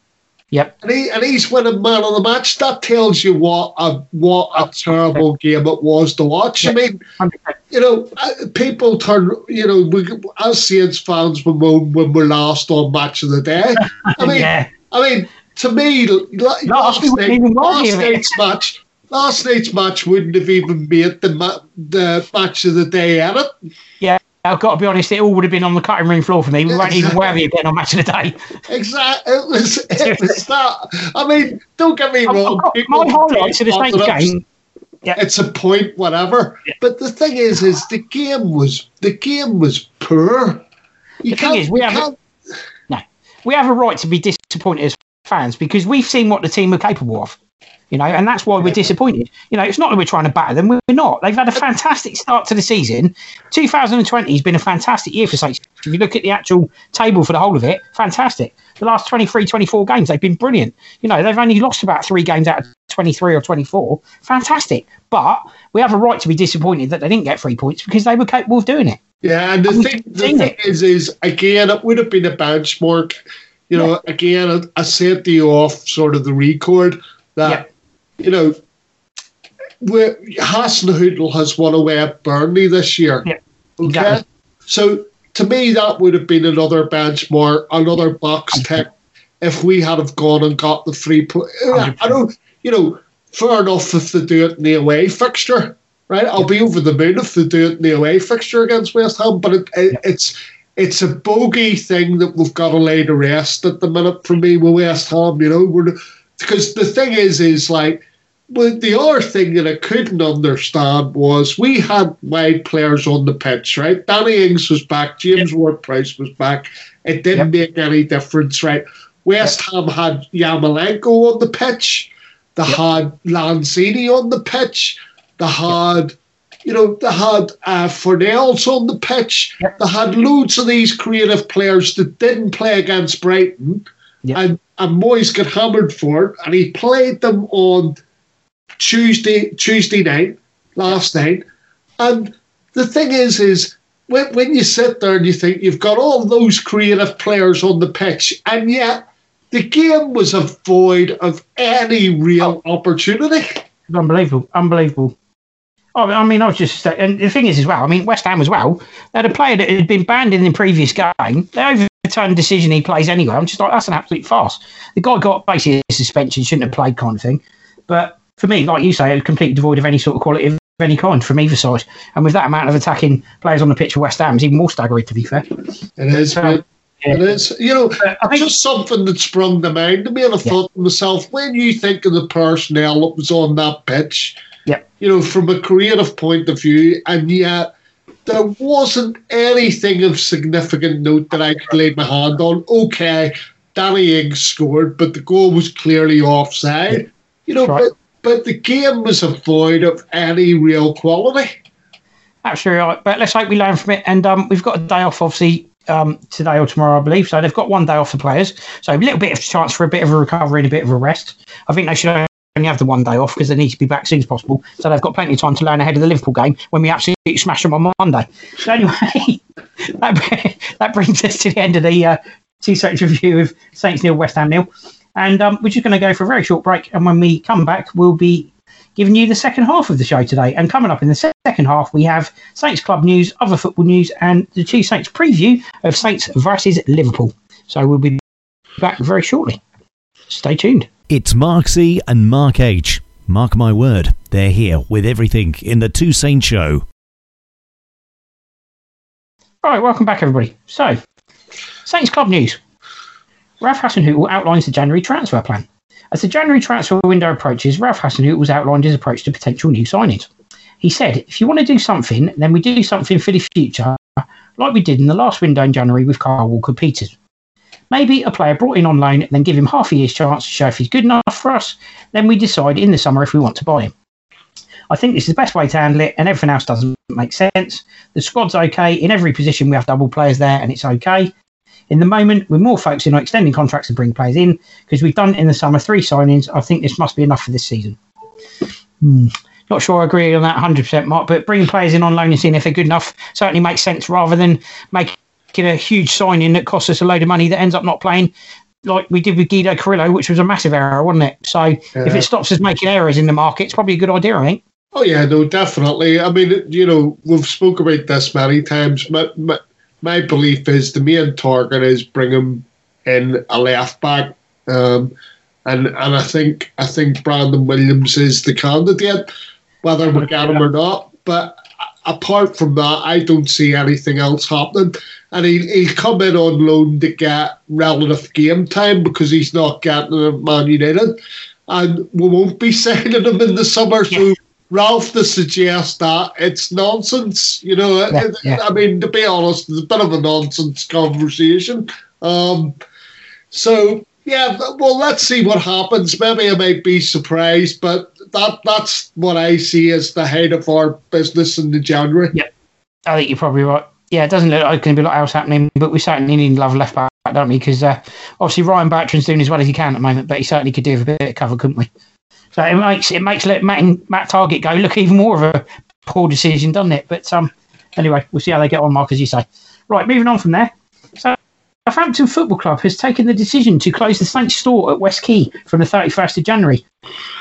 A: Yep.
B: And, he, and he's winning man of the match. That tells you what a what a terrible game it was to watch. I mean,
A: 100%.
B: you know, uh, people turn, you know, we, as Saints fans, we moan when we're last on match of the day. I mean,
A: yeah.
B: I mean, to me, last,
A: Last we wouldn't even
B: last night's match, last night's match wouldn't have even made the ma- the match of the day edit.
A: I've got to be honest, it all would have been on the cutting room floor for me. We won't even worry about on match of the day.
B: Exactly, it was it was that. I mean, don't get me wrong.
A: my highlights of the
B: take
A: game.
B: It's a point, whatever.
A: Yeah.
B: But the thing is, is the game was the game was poor. You
A: The thing is, we have-
B: can't-
A: We have a right to be disappointed as fans because we've seen what the team are capable of. You know, and that's why we're disappointed. You know, it's not that we're trying to batter them. We're not. They've had a fantastic start to the season. 2020 has been a fantastic year for Saints. If you look at the actual table for the whole of it, fantastic. The last 23, 24 games, they've been brilliant. You know, they've only lost about three games out of 23 or 24. Fantastic. But we have a right to be disappointed that they didn't get three points because they were capable of doing it.
B: Yeah, and the
A: We've
B: thing, the thing
A: it.
B: is, is again, it would have been a benchmark. You know, again, I, I said to you off sort of the record that you know, we Hasenhüttl has won away at Burnley this year.
A: Yeah,
B: Okay, so to me, that would have been another benchmark, another box tick if we had have gone and got the free. Po- uh, I
A: 100%.
B: don't, you know, fair enough if they do it in the away fixture, right? I'll be over the moon if they do it in the away fixture against West Ham, but it, it, it's it's a bogey thing that we've got to lay to rest at the minute for me with West Ham. You know, we're because the thing is, is like. The other thing that I couldn't understand was we had wide players on the pitch, right? Danny Ings was back, James Ward-Prowse was back. It didn't make any difference, right? West Ham had Yarmolenko on the pitch. They had Lanzini on the pitch. They had, you know, they had uh, Fornals on the pitch.
A: Yep.
B: They had loads of these creative players that didn't play against Brighton.
A: Yep.
B: And, and Moyes got hammered for it. And he played them on Tuesday Tuesday night, last night. And the thing is, is when, when you sit there and you think you've got all those creative players on the pitch, and yet the game was a void of any real oh.
A: opportunity. Unbelievable, unbelievable. Oh, I mean, I was just, and the thing is as well. I mean, West Ham as well. They had a player that had been banned in the previous game. They overturned decision he plays anyway. I'm just like, that's an absolute farce. The guy got basically a suspension, shouldn't have played, kind of thing. But for me, like you say, it was completely devoid of any sort of quality of any kind from either side. And with that amount of attacking players on the pitch for West Ham, it's even more staggering. To be fair,
B: It is,
A: So,
B: mate. It is. You know,
A: I think
B: just something that sprung to mind to me, and I thought to myself, when you think of the personnel that was on that pitch,
A: Yep.
B: you know, from a creative point of view, and yet there wasn't anything of significant note that I could lay my hand on. Okay, Danny Ings scored, but the goal was clearly offside. You know,
A: right.
B: but, but the game was a void of any real quality.
A: Absolutely right. But let's hope we learn from it. And um, we've got a day off, obviously, um, today or tomorrow, I believe. So they've got one day off the players. So a little bit of chance for a bit of a recovery and a bit of a rest. I think they should only have the one day off because they need to be back as soon as possible. So they've got plenty of time to learn ahead of the Liverpool game when we absolutely smash them on Monday. So anyway, that, that brings us to the end of the uh, section review of Saints nil, West Ham nil. And um, we're just going to go for a very short break. And when we come back, we'll be giving you the second half of the show today. And coming up in the second half, we have Saints Club news, other football news, and the two Saints preview of Saints versus Liverpool. So we'll be back very shortly. Stay tuned.
C: It's Mark C and Mark H. Mark my word, they're here with everything in the Two Saints Show.
A: All right, welcome back, everybody. So, Saints Club news. Ralph Hasenhüttl outlines the January transfer plan. As the January transfer window approaches, Ralph has outlined his approach to potential new signings. He said, if you want to do something, then we do something for the future, like we did in the last window in January with Kyle Walker Peters. Maybe a player brought in on loan, then give him half a year's chance to show if he's good enough for us, then we decide in the summer if we want to buy him. I think this is the best way to handle it, and everything else doesn't make sense. The squad's okay. In every position, we have double players there, and it's okay. In the moment, we're more focusing on extending contracts and bringing players in because we've done in the summer three signings. I think this must be enough for this season. Hmm. Not sure I agree on that 100%, Mark, but bringing players in on loan and seeing if they're good enough certainly makes sense rather than making a huge signing that costs us a load of money that ends up not playing like we did with Guido Carrillo, which was a massive error, wasn't it? So yeah. if it stops us making errors in the market, it's probably a good idea, I think.
B: Oh yeah, no, definitely. I mean, you know, we've spoke about this many times. My, my, belief is the main target is bringing in a left back, um, and and I think I think Brandon Williams is the candidate, whether we get him or not. But apart from that, I don't see anything else happening. And he, he'll come in on loan to get relative game time because he's not getting it at Man United. And we won't be signing him in the summer. So Ralph to suggest that it's nonsense. You know, yeah, yeah. I mean, to be honest, it's a bit of a nonsense conversation. Um, so yeah, well, let's see what happens. Maybe I might be surprised, but that that's what I see as the head of our business in the January.
A: Yeah, I think you're probably right. Yeah, it doesn't look like going to be a lot else happening, but we certainly need love left back, don't we? Because uh, obviously Ryan Bertrand's doing as well as he can at the moment, but he certainly could do with a bit of cover, couldn't we? So it makes it makes Matt, Matt Targett go look even more of a poor decision, doesn't it? But um, anyway, we'll see how they get on, Mark, as you say. Right, moving on from there. So Southampton Football Club has taken the decision to close the Saints store at West Quay from the 31st of January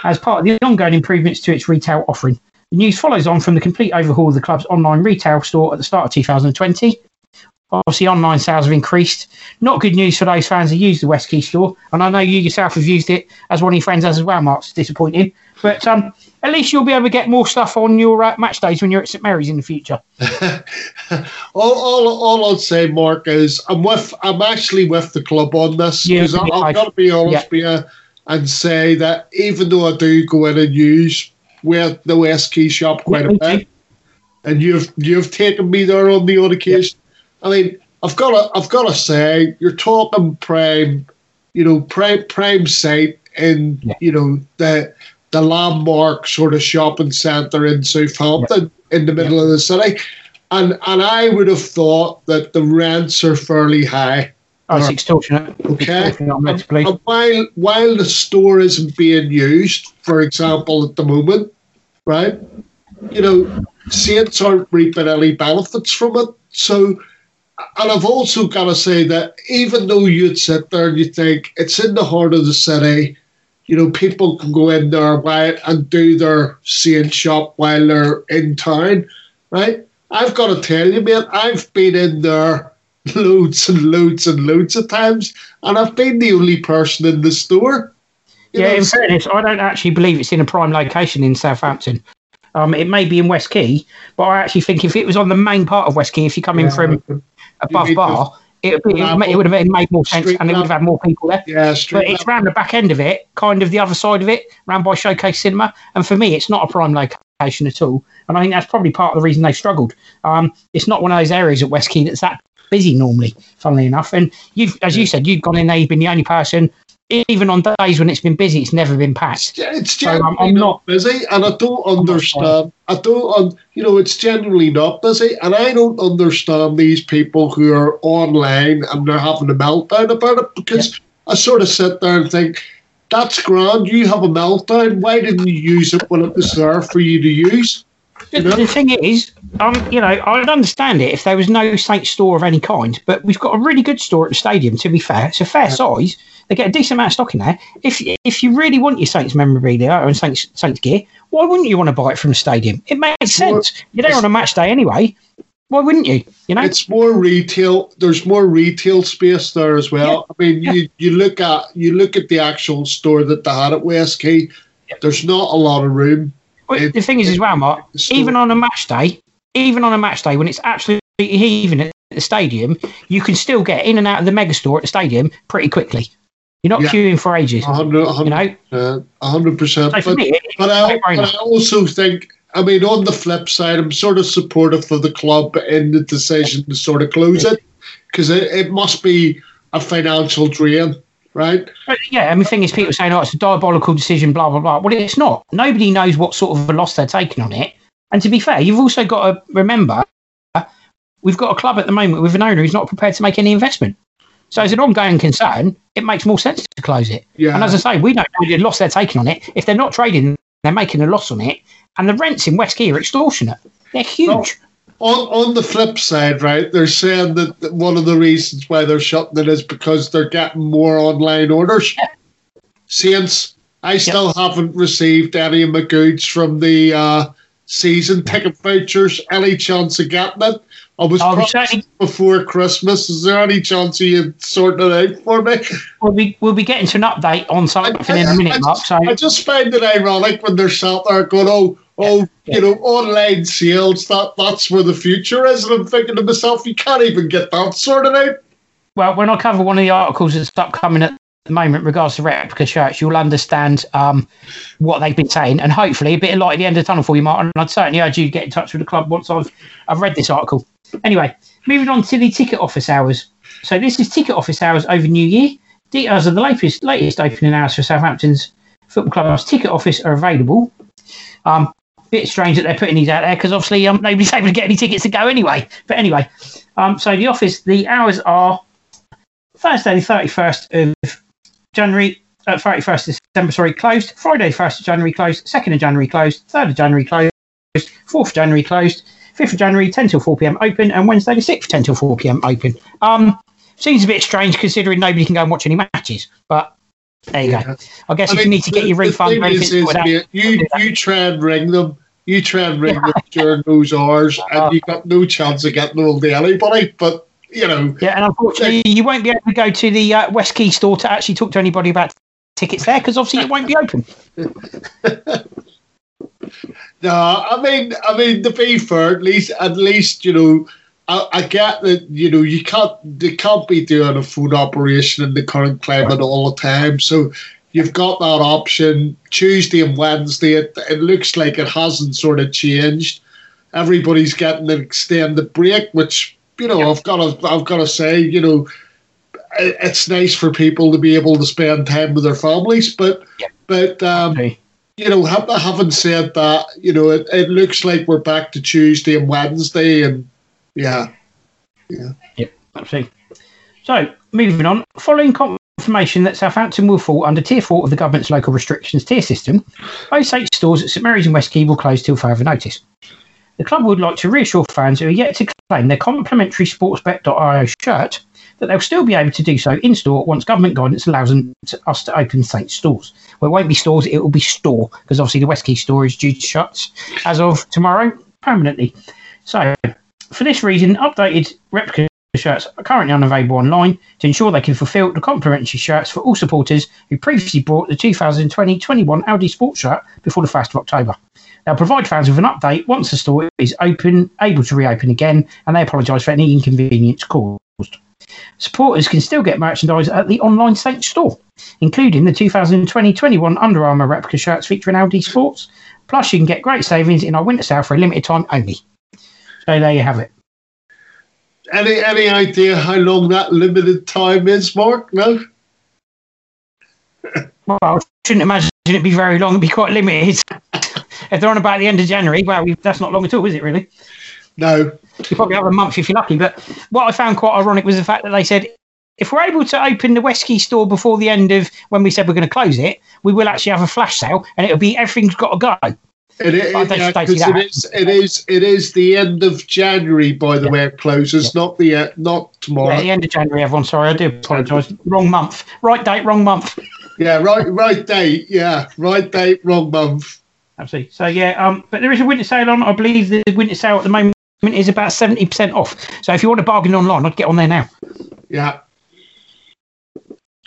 A: as part of the ongoing improvements to its retail offering. The news follows on from the complete overhaul of the club's online retail store at the start of 2020 Obviously, online sales have increased. Not good news for those fans who use the West Quay store. And I know you yourself have used it as one of your friends has as well, Mark. It's disappointing. But um, at least you'll be able to get more stuff on your uh, match days when you're at St Mary's in the future.
B: all, all, all I'll say, Mark, is I'm with. I'm actually with the club on this because yeah, I've got to be honest yeah. with you and say that even though I do go in and use where the West Quay shop quite yeah, a bit, and you've you've taken me there on the odd occasion. I mean, I've got to, I've got to say, you're talking prime, you know, prime prime site in, yeah. you know, the the landmark sort of shopping centre in Southampton yeah. in the middle yeah. of the city, and and I would have thought that the rents are fairly high.
A: Oh, it's extortionate.
B: Okay. Extortionate, and, and while while the store isn't being used, for example, at the moment, right? You know, Saints aren't reaping any benefits from it, so and I've also got to say that even though you'd sit there and you think it's in the heart of the city, you know, people can go in there and do their seeing shop while they're in town, right? I've got to tell you, mate, I've been in there loads and loads and loads of times, and I've been the only person in the store.
A: You yeah, know, in fairness, I don't actually believe it's in a prime location in Southampton. Um, it may be in West Quay, but I actually think if it was on the main part of West Quay, if you're coming yeah, from above bar, it, it, it, would have made more sense and it would have had more people there.
B: Yeah,
A: but it's round the back end of it, kind of the other side of it, round by Showcase Cinema. And for me, it's not a prime location at all. And I think that's probably part of the reason they struggled. Um, it's not one of those areas at West Quay that's that busy normally, funnily enough. And you've, as you said, you've gone in there, you've been the only person. Even on days when it's been busy, it's never been packed.
B: It's
A: So, um,
B: generally
A: I'm
B: not,
A: not-
B: busy, and I don't understand. I don't, un, you know, it's generally not busy, and I don't understand these people who are online and they're having a meltdown about it because I sort of sit there and think, that's grand. You have a meltdown. Why didn't you use it when it was there for you to use?
A: The,
B: You know?
A: the thing is, um, you know, I'd understand it if there was no Saints store of any kind, but we've got a really good store at the stadium. To be fair, it's a fair size. They get a decent amount of stock in there. If if you really want your Saints memorabilia and Saints Saints gear, why wouldn't you want to buy it from the stadium? It makes
B: more-
A: sense. You're there on a match day anyway. Why wouldn't you? You know,
B: It's more retail. There's more retail space there as well. I mean,
A: Yeah.
B: you, you look at you look at the actual store that they had at West Quay. There's not a lot of room.
A: Well, the thing is as well, Mark. Even on a match day, even on a match day when it's absolutely heaving at the stadium, you can still get in and out of the mega store at the stadium pretty quickly. You're not
B: Yeah.
A: queuing for ages.
B: A hundred, a
A: You
B: hundred,
A: know,
B: hundred percent.
A: so
B: But
A: me,
B: But I, but I also think, I mean, on the flip side, I'm sort of supportive of the club in the decision to sort of close it because it, it must be a financial drain, right?
A: But yeah, and the thing is, people saying, "Oh, it's a diabolical decision," blah blah blah. Well, it's not. Nobody knows what sort of a loss they're taking on it. And to be fair, you've also got to remember, we've got a club at the moment with an owner who's not prepared to make any investment. So, as an ongoing concern, it makes more sense to close it.
B: Yeah.
A: And as I say, we don't know the loss they're taking on it. If they're not trading, they're making a loss on it. And the rents in West Quay are extortionate. They're huge.
B: On on the flip side, right, they're saying that that one of the reasons why they're shutting it is because they're getting more online orders. Saints, I still haven't received any of my goods from the uh, season ticket vouchers. Any chance of getting it? I was
A: Oh,
B: promised before Christmas. Is there any chance of you sorting it out for me?
A: We'll be we'll be getting to an update on something in a minute, Mark. So
B: I just find it ironic when they're sat there going, "Oh, oh, you know, online sales. That that's where the future is." And I'm thinking to myself, you can't even get that sorted out.
A: Well, when I cover one of the articles that's upcoming at the moment regards to replica shirts, you'll understand um, what they've been saying, and hopefully a bit of light at the end of the tunnel for you, Martin. And I'd certainly urge you to get in touch with the club once I've I've read this article. Anyway, moving on to the ticket office hours. So this is ticket office hours over New Year. Details of the latest latest opening hours for Southampton's football club's ticket office are available. Um, bit strange that they're putting these out there because obviously um, nobody's able to get any tickets to go anyway. But anyway, um, so the office, the hours are Thursday, the 31st of January, uh, 31st of December, sorry, closed. Friday, 1st of January, closed. 2nd of January, closed. 3rd of January, closed. 4th of January, closed. 5th of January, 10 till 4 pm open. And Wednesday, the 6th, 10 till 4 pm open. Um, seems a bit strange considering nobody can go and watch any matches. But there you go. I guess if you need to get
B: the-
A: your refund
B: is, is, mate, you you try and ring them. You try and ring them during those hours, and you got no chance of getting hold of anybody. But you know,
A: Yeah, and unfortunately, you won't be able to go to the uh, West Quay store to actually talk to anybody about tickets there because obviously it won't be open.
B: No, I mean, I mean, to be fair, at least, at least, you know, I, I get that, you know, you can't, they can't be doing a food operation in the current climate all the time. So you've got that option Tuesday and Wednesday. It, it looks like it hasn't sort of changed. Everybody's getting an extended break, which you know, I've got to, I've got to say, you know, it, it's nice for people to be able to spend time with their families, but,
A: Yeah.
B: but, um,
A: Okay.
B: you know, having said that, you know, it, it looks like we're back to Tuesday and Wednesday, and yeah, Yeah.
A: Yep, Absolutely. So, moving on. Following confirmation that Southampton will fall under Tier 4 of the government's local restrictions tier system, both eight stores at St Mary's and West Quay will close till further notice. The club would like to reassure fans who are yet to claim their complimentary sportsbet.io shirt that they'll still be able to do so in store once government guidance allows to, us to open Saint stores. Well, it won't be stores, it will be store, because obviously the West Quay store is due to shut as of tomorrow permanently. So, for this reason, updated replica shirts are currently unavailable online to ensure they can fulfil the complimentary shirts for all supporters who previously bought the 2020-21 Audi Sports shirt before the 1st of October. They'll provide fans with an update once the store is open, able to reopen again, and they apologise for any inconvenience caused. Supporters can still get merchandise at the online Saints store, including the 2020-21 Under Armour replica shirts featuring Audi Sports. Plus, you can get great savings in our winter sale for a limited time only. So there you have it.
B: any any idea how long that limited time is, Mark? No,
A: well, I shouldn't imagine it'd be very long. It'd be quite limited. if they're on about the end of January, well, we, that's not long at all, is it? Really?
B: No.
A: You probably have a month if you're lucky. But what I found quite ironic was the fact that they said if we're able to open the West Quay store before the end of when we said we're going to close it, we will actually have a flash sale, and it'll be everything's got to go.
B: It is, yeah,
A: don't see
B: 'cause it is. It is. It is the end of January. By the way, it closes. Not the uh, not tomorrow.
A: Yeah, the end of January, everyone. Sorry, I do apologise. Wrong month. Right date, wrong month.
B: Yeah, right. Right date. Yeah, right date. Wrong month.
A: Absolutely. So yeah, um, but there is a winter sale on. I believe the winter sale at the moment is about seventy percent off. So if you want to bargain online, I'd get on there now.
B: Yeah.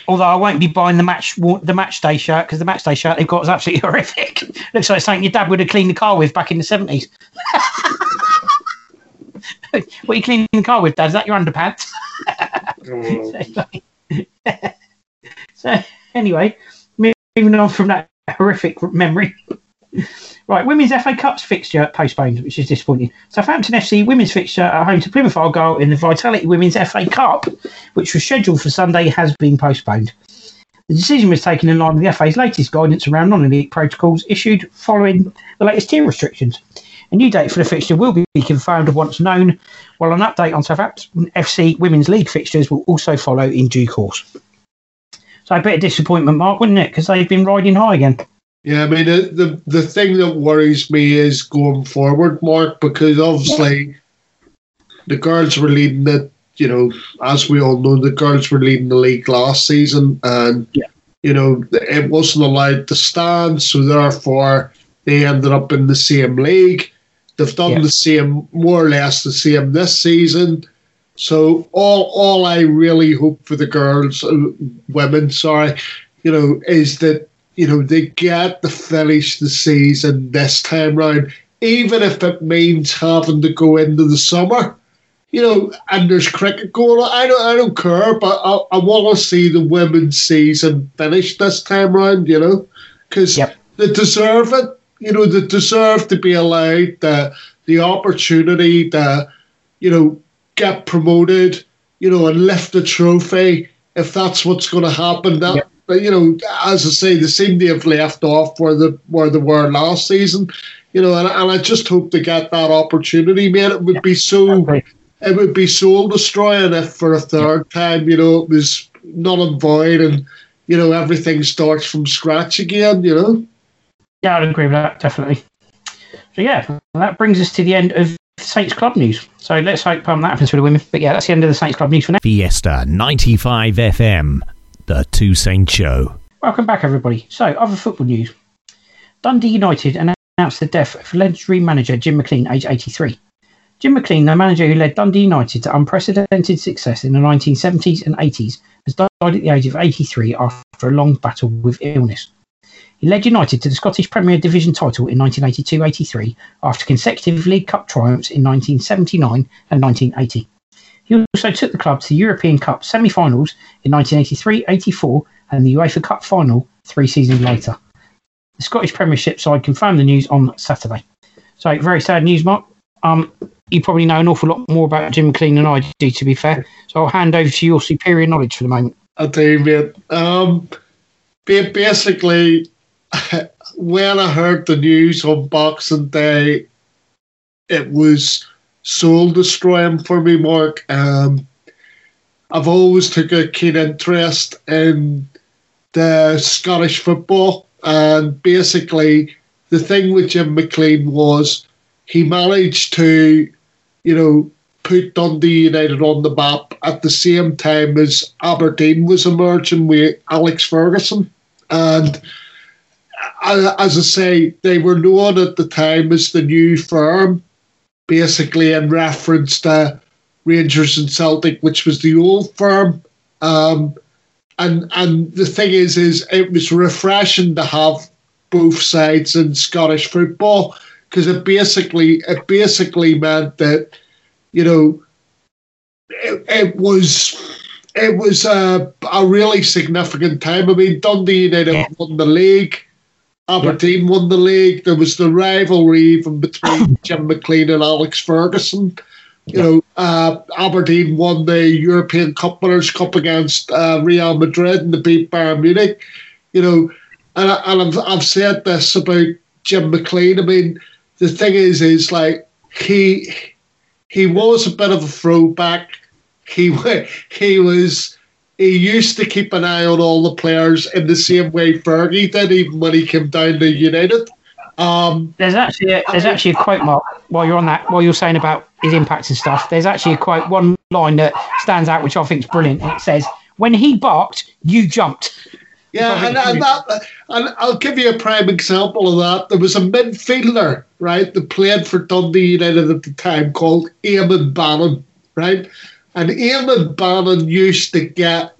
A: Although I won't be buying the match the match day shirt because the match day shirt they've got is absolutely horrific. Looks like something your dad would have cleaned the car with back in the seventies. what are you cleaning the car with, Dad? Is that your underpants?
B: Oh,
A: so anyway, moving on from that horrific memory. Right, Women's FA Cups fixture postponed, which is disappointing. Southampton FC women's fixture at home to Plymouth Argyle in the Vitality Women's FA Cup, which was scheduled for Sunday, has been postponed. The decision was taken in line with the FA's latest guidance around non-elite protocols issued following the latest tier restrictions. A new date for the fixture will be confirmed once known, while an update on Southampton FC Women's League fixtures will also follow in due course. So a bit of disappointment, Mark, wouldn't it? Because they've been riding high again.
B: Yeah, I mean the, the the thing that worries me is going forward, Mark, because obviously the girls were leading it. You know, as we all know, the girls were leading the league last season, and
A: Yeah.
B: you know it wasn't allowed to stand, so therefore they ended up in the same league. They've done
A: Yeah.
B: the same, more or less the same this season. So all all I really hope for the girls, uh, women, sorry, you know, is that you know they get to finish the season this time round, even if it means having to go into the summer. You know, and there's cricket going on. I don't, I don't care, but I, I want to see the women's season finished this time round. You know, because
A: Yep.
B: they deserve it. You know, they deserve to be allowed the the opportunity to, you know, get promoted. You know, and lift the trophy if that's what's going to happen. That,
A: Yep.
B: But you know, as I say, they seem to have left off where the where they were last season. You know, and, and I just hope to get that opportunity, man. It would be so
A: Okay.
B: it would be soul destroying if for a third time, you know, it was null and void and you know everything starts from scratch again. You know.
A: Yeah, I'd agree with that, definitely. So, yeah, that brings us to the end of Saints Club news. So, let's hope um, that happens for the women. But, yeah, that's the end of the Saints Club news for now.
C: Fiesta 95 FM, Two Saint Show.
A: Welcome back, everybody. So, other football news. Dundee United announced the death of legendary manager Jim McLean, aged 83. Jim McLean, the manager who led Dundee United to unprecedented success in the 1970s and 80s, has died at the age of 83 after a long battle with illness. He led United to the Scottish Premier Division title in 1982-83 after consecutive League Cup triumphs in 1979 and 1980. He also took the club to the European Cup semi-finals in 1983-84 and the UEFA Cup final three seasons later. The Scottish Premiership side confirmed the news on Saturday. So very sad news, Mark. Um, you probably know an awful lot more about Jim McLean than I do, to be fair. So I'll hand over to your superior knowledge for the moment.
B: Tell you, mate. Um, basically, when I heard the news on Boxing Day, it was soul destroy destroying for me, Mark. Um, I've always took a keen interest in the Scottish football, and basically, the thing with Jim McLean was he managed to, you know, put Dundee United on the map at the same time as Aberdeen was emerging with Alex Ferguson. And uh, as I say, they were known at the time as the new firm, basically in reference to Rangers and Celtic, which was the old firm. Um, and and the thing is, is it was refreshing to have both sides in Scottish football because it basically it basically meant that you know it, it was it was a, a really significant time. I mean, Dundee United
A: Yeah.
B: won the league. Aberdeen won the league. There was the rivalry even between Jim McLean and Alex Ferguson. You know, uh, Aberdeen won the European Cup Winners' Cup against uh, Real Madrid and they beat Bayern Munich. you know, and, I, and I've, I've said this about Jim McLean. I mean, the thing is, is like he he was a bit of a throwback. He he was he used to keep an eye on all the players in the same way Fergie did, even when he came down to United. Um,
A: there's actually a, there's actually a quote, Mark. While you're on that, while you're saying about his impacts and stuff, there's actually a quote, one line that stands out, which I think is brilliant. It says, "When he barked, you jumped."
B: Yeah, and, and, that, and I'll give you a prime example of that. There was a midfielder, right, that played for Dundee United at the time called Eamon Bannon, right? And Eamon Bannon used to get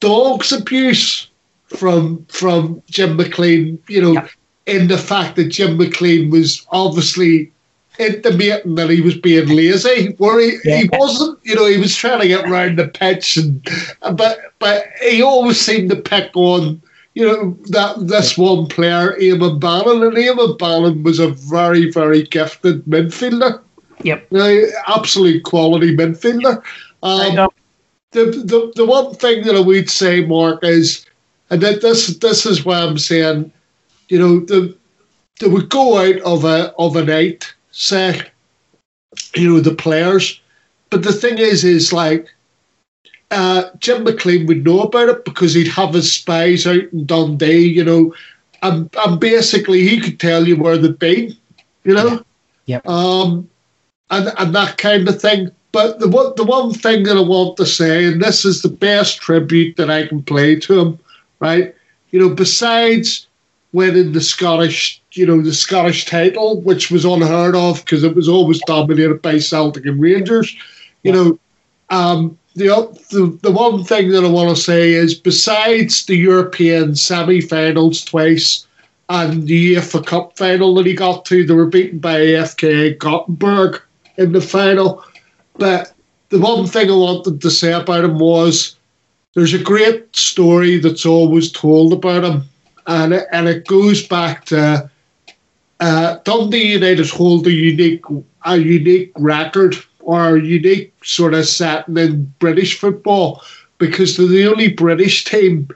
B: dogs abuse from from Jim McLean, you know, yep. in the fact that Jim McLean was obviously intimating that he was being lazy, where he, yeah. he wasn't. You know, he was trying to get round the pitch, and but but he always seemed to pick on. You know that this one player, Eamon Bannon, and Eamon Bannon was a very, very gifted midfielder.
A: Yep,
B: know, absolute quality midfielder. Um, the, the the one thing that I would say, Mark, is, and that this this is why I'm saying, you know, the they would go out of a of a night say, you know, the players. But the thing is, is like uh, Jim McLean would know about it because he'd have his spies out in Dundee, you know, and, and basically he could tell you where they'd been, you know,
A: yeah.
B: Yep. Um, and and that kind of thing. But the one the one thing that I want to say, and this is the best tribute that I can play to him, right? You know, besides winning the Scottish, you know, the Scottish title, which was unheard of because it was always dominated by Celtic and Rangers. You know, um, the, the the one thing that I want to say is besides the European semi-finals twice and the UEFA Cup final that he got to, they were beaten by IFK Gothenburg in the final. But the one thing I wanted to say about him was there's a great story that's always told about him and it, and it goes back to uh, Dundee United hold a unique a unique record or a unique sort of setting in British football because they're the only British team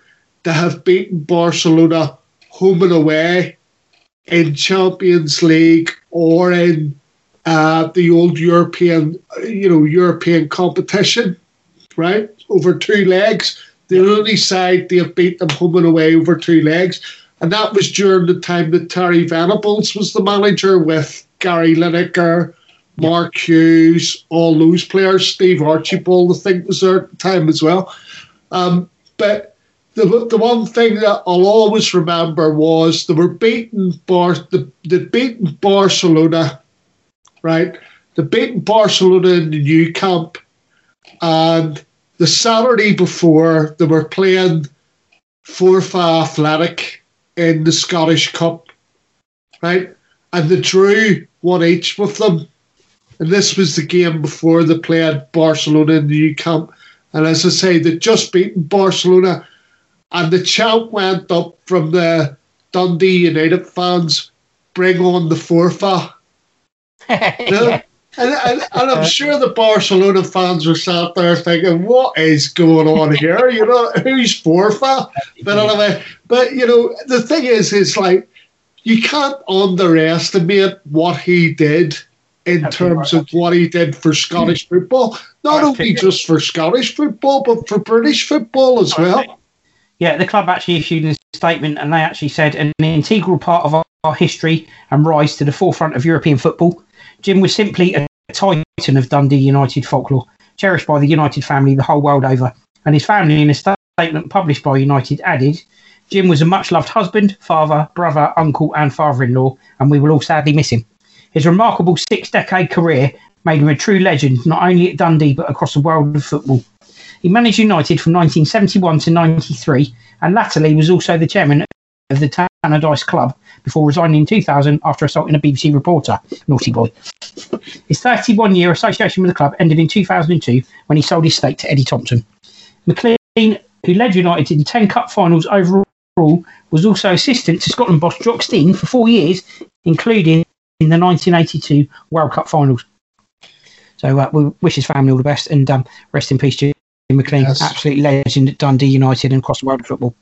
B: to have beaten Barcelona home and away in Champions League or in uh, the old European, you know, European competition, right? Over two legs. The only side they have beat them home and away over two legs. And that was during the time that Terry Venables was the manager with Gary Lineker, Mark Hughes, all those players. Steve Archibald, I think, was there at the time as well. Um, but the, the one thing that I'll always remember was they were beaten Bar the, the beaten Barcelona, right? They beaten Barcelona in the Nou Camp, and the Saturday before they were playing Forfar Athletic in the Scottish Cup, right? And they drew one each with them. And this was the game before they played Barcelona in the Nou Camp. And as I say, they just beaten Barcelona. And the chant went up from the Dundee United fans bring on the Forfar. And, and, and, I'm sure the Barcelona fans were sat there thinking, what is going on here? You know, who's Forfar? But anyway, but you know, the thing is, is like, you can't underestimate what he did in That's terms of what he did for Scottish hmm. football. Not only just for Scottish football, but for British football as well.
A: Yeah, the club actually issued a statement and they actually said an integral part of our, our history and rise to the forefront of European football. Jim was simply a titan of Dundee United folklore, cherished by the United family the whole world over. And his family, in a statement published by United, added, Jim was a much loved husband, father, brother, uncle, and father in law, and we will all sadly miss him. His remarkable six decade career made him a true legend, not only at Dundee, but across the world of football. He managed United from 1971 to 93, and latterly was also the chairman of the Tannadice Club before resigning in 2000 after assaulting a BBC reporter. Naughty boy. His 31 year association with the club ended in 2002 when he sold his stake to Eddie Thompson. McLean, who led United in 10 cup finals overall, was also assistant to Scotland boss Jock Stein for four years, including in the 1982 World Cup finals. So uh, we wish his family all the best and um, rest in peace, Jim McLean, yes. absolute legend at Dundee United and across the world of football.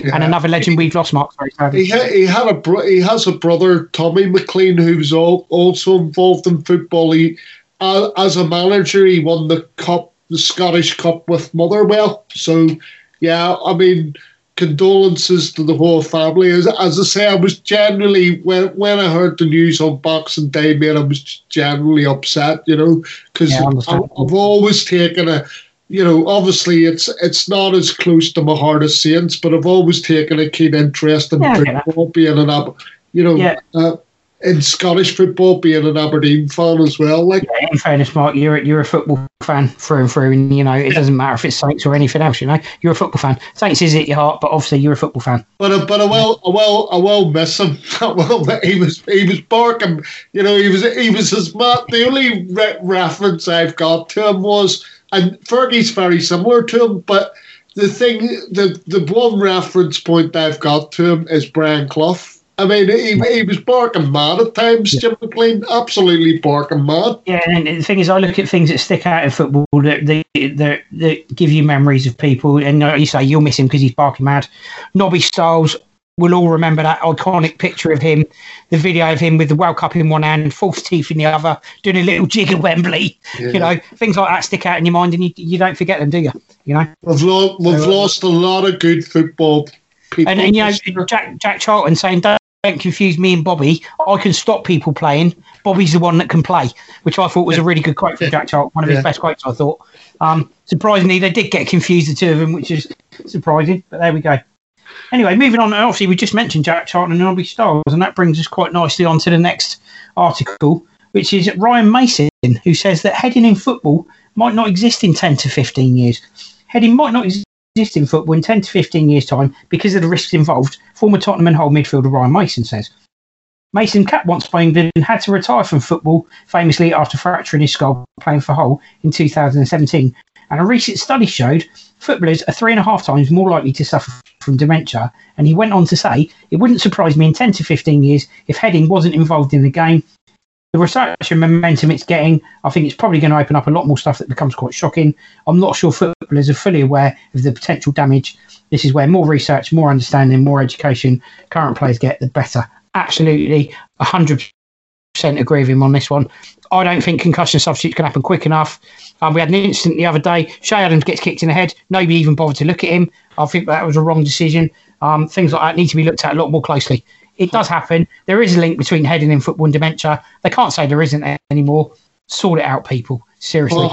A: Yeah. and another legend we've lost, Mark.
B: Sorry, he, ha- he had a bro- he has a brother, Tommy McLean, who's all- also involved in football. He, uh, as a manager, he won the cup, the Scottish Cup with Motherwell. So, yeah, I mean, condolences to the whole family. As, as I say, I was generally when when I heard the news on Boxing Day, man, I was generally upset. You know, because yeah, I've always taken a you know, obviously it's it's not as close to my heart as Saints, but I've always taken a keen interest in yeah, football, being an Ab- you know, yeah. uh, in Scottish football, being an Aberdeen fan as well. Like,
A: yeah, in fairness, Mark, you're you're a football fan through and through, and you know it doesn't matter if it's Saints or anything else. You know, you're a football fan. Saints is at your heart, but obviously you're a football fan.
B: But uh, but I will I will I will miss him. well, he was he was barking. You know, he was he was as mad. The only re- reference I've got to him was and Fergie's very similar to him, but the thing, the the one reference point I've got to him is Brian Clough. I mean, he, he was barking mad at times, yeah. Jim McLean, absolutely barking mad.
A: Yeah, and the thing is, I look at things that stick out in football that, that, that, that give you memories of people, and you say you'll miss him because he's barking mad. Nobby Stiles we'll all remember that iconic picture of him, the video of him with the World Cup in one hand, false teeth in the other, doing a little jig at Wembley. Yeah. You know, things like that stick out in your mind, and you, you don't forget them, do you? You know,
B: we've, lo- we've so, uh, lost a lot of good football people.
A: And, and you know, Jack Jack Charlton saying, "Don't." confuse me and Bobby. I can stop people playing. Bobby's the one that can play, which I thought was a really good quote from Jack Charlton, one of his best quotes, I thought. Um, surprisingly, they did get confused, the two of them, which is surprising, but there we go. Anyway, moving on. Obviously, we just mentioned Jack Charlton and Nobby Stiles, and that brings us quite nicely on to the next article, which is Ryan Mason, who says that heading in football might not exist in 10 to 15 years. Heading might not exist in football in 10 to 15 years' time because of the risks involved, former Tottenham and Hull midfielder Ryan Mason says. Mason capped once by England and had to retire from football, famously after fracturing his skull playing for Hull in 2017. And a recent study showed footballers are three and a half times more likely to suffer from dementia. And he went on to say, It wouldn't surprise me in 10 to 15 years if heading wasn't involved in the game. The research and momentum it's getting, I think it's probably going to open up a lot more stuff that becomes quite shocking. I'm not sure footballers are fully aware of the potential damage. This is where more research, more understanding, more education current players get, the better. Absolutely, 100% agree with him on this one. I don't think concussion substitutes can happen quick enough. Um, we had an incident the other day. Che Adams gets kicked in the head. Nobody even bothered to look at him. I think that was a wrong decision. Um, things like that need to be looked at a lot more closely. It does happen. There is a link between heading in football and dementia. They can't say there isn't anymore. Sort it out, people. Seriously.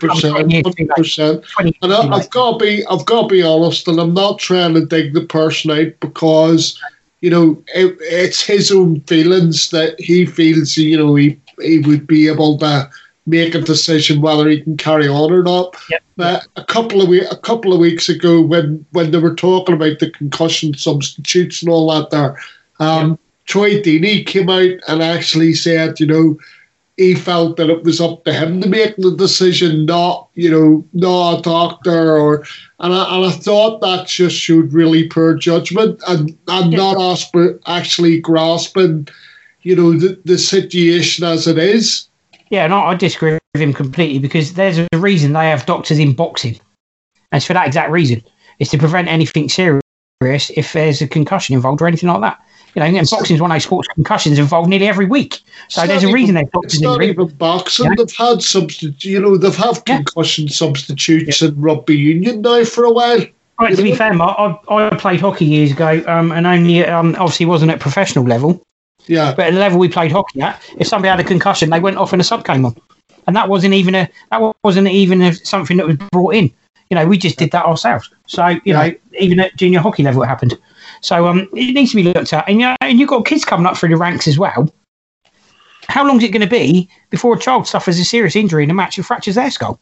B: percent, hundred percent. And I, have got to be, I've got to be honest, and I'm not trying to dig the person out because, you know, it, it's his own feelings that he feels, you know, he he would be able to make a decision whether he can carry on or not. Yep. But a couple of we- a couple of weeks ago, when when they were talking about the concussion substitutes and all that, there, um, yep. Troy Deeney came out and actually said, you know, he felt that it was up to him to make the decision, not you know, not a doctor or. And I, and I thought that just showed really poor judgment and and yep. not actually grasping, you know, the, the situation as it is.
A: Yeah, no, I disagree with him completely because there's a reason they have doctors in boxing. And it's for that exact reason. It's to prevent anything serious if there's a concussion involved or anything like that. You know, and boxing is one of those sports concussions involved nearly every week. So there's a reason they've
B: not in even boxing. Yeah. They've had substitute. You know, they've had concussion yeah. substitutes yeah. in rugby union now for a while.
A: Right, to be fair, Mark, I, I played hockey years ago, um, and only um, obviously wasn't at professional level.
B: Yeah.
A: But at the level we played hockey at, if somebody had a concussion, they went off and a sub came on, and that wasn't even a that wasn't even a, something that was brought in. You know, we just did that ourselves. So you know, even at junior hockey level, it happened. So um, it needs to be looked at, and you know, and you've got kids coming up through the ranks as well. How long is it going to be before a child suffers a serious injury in a match and fractures their skull?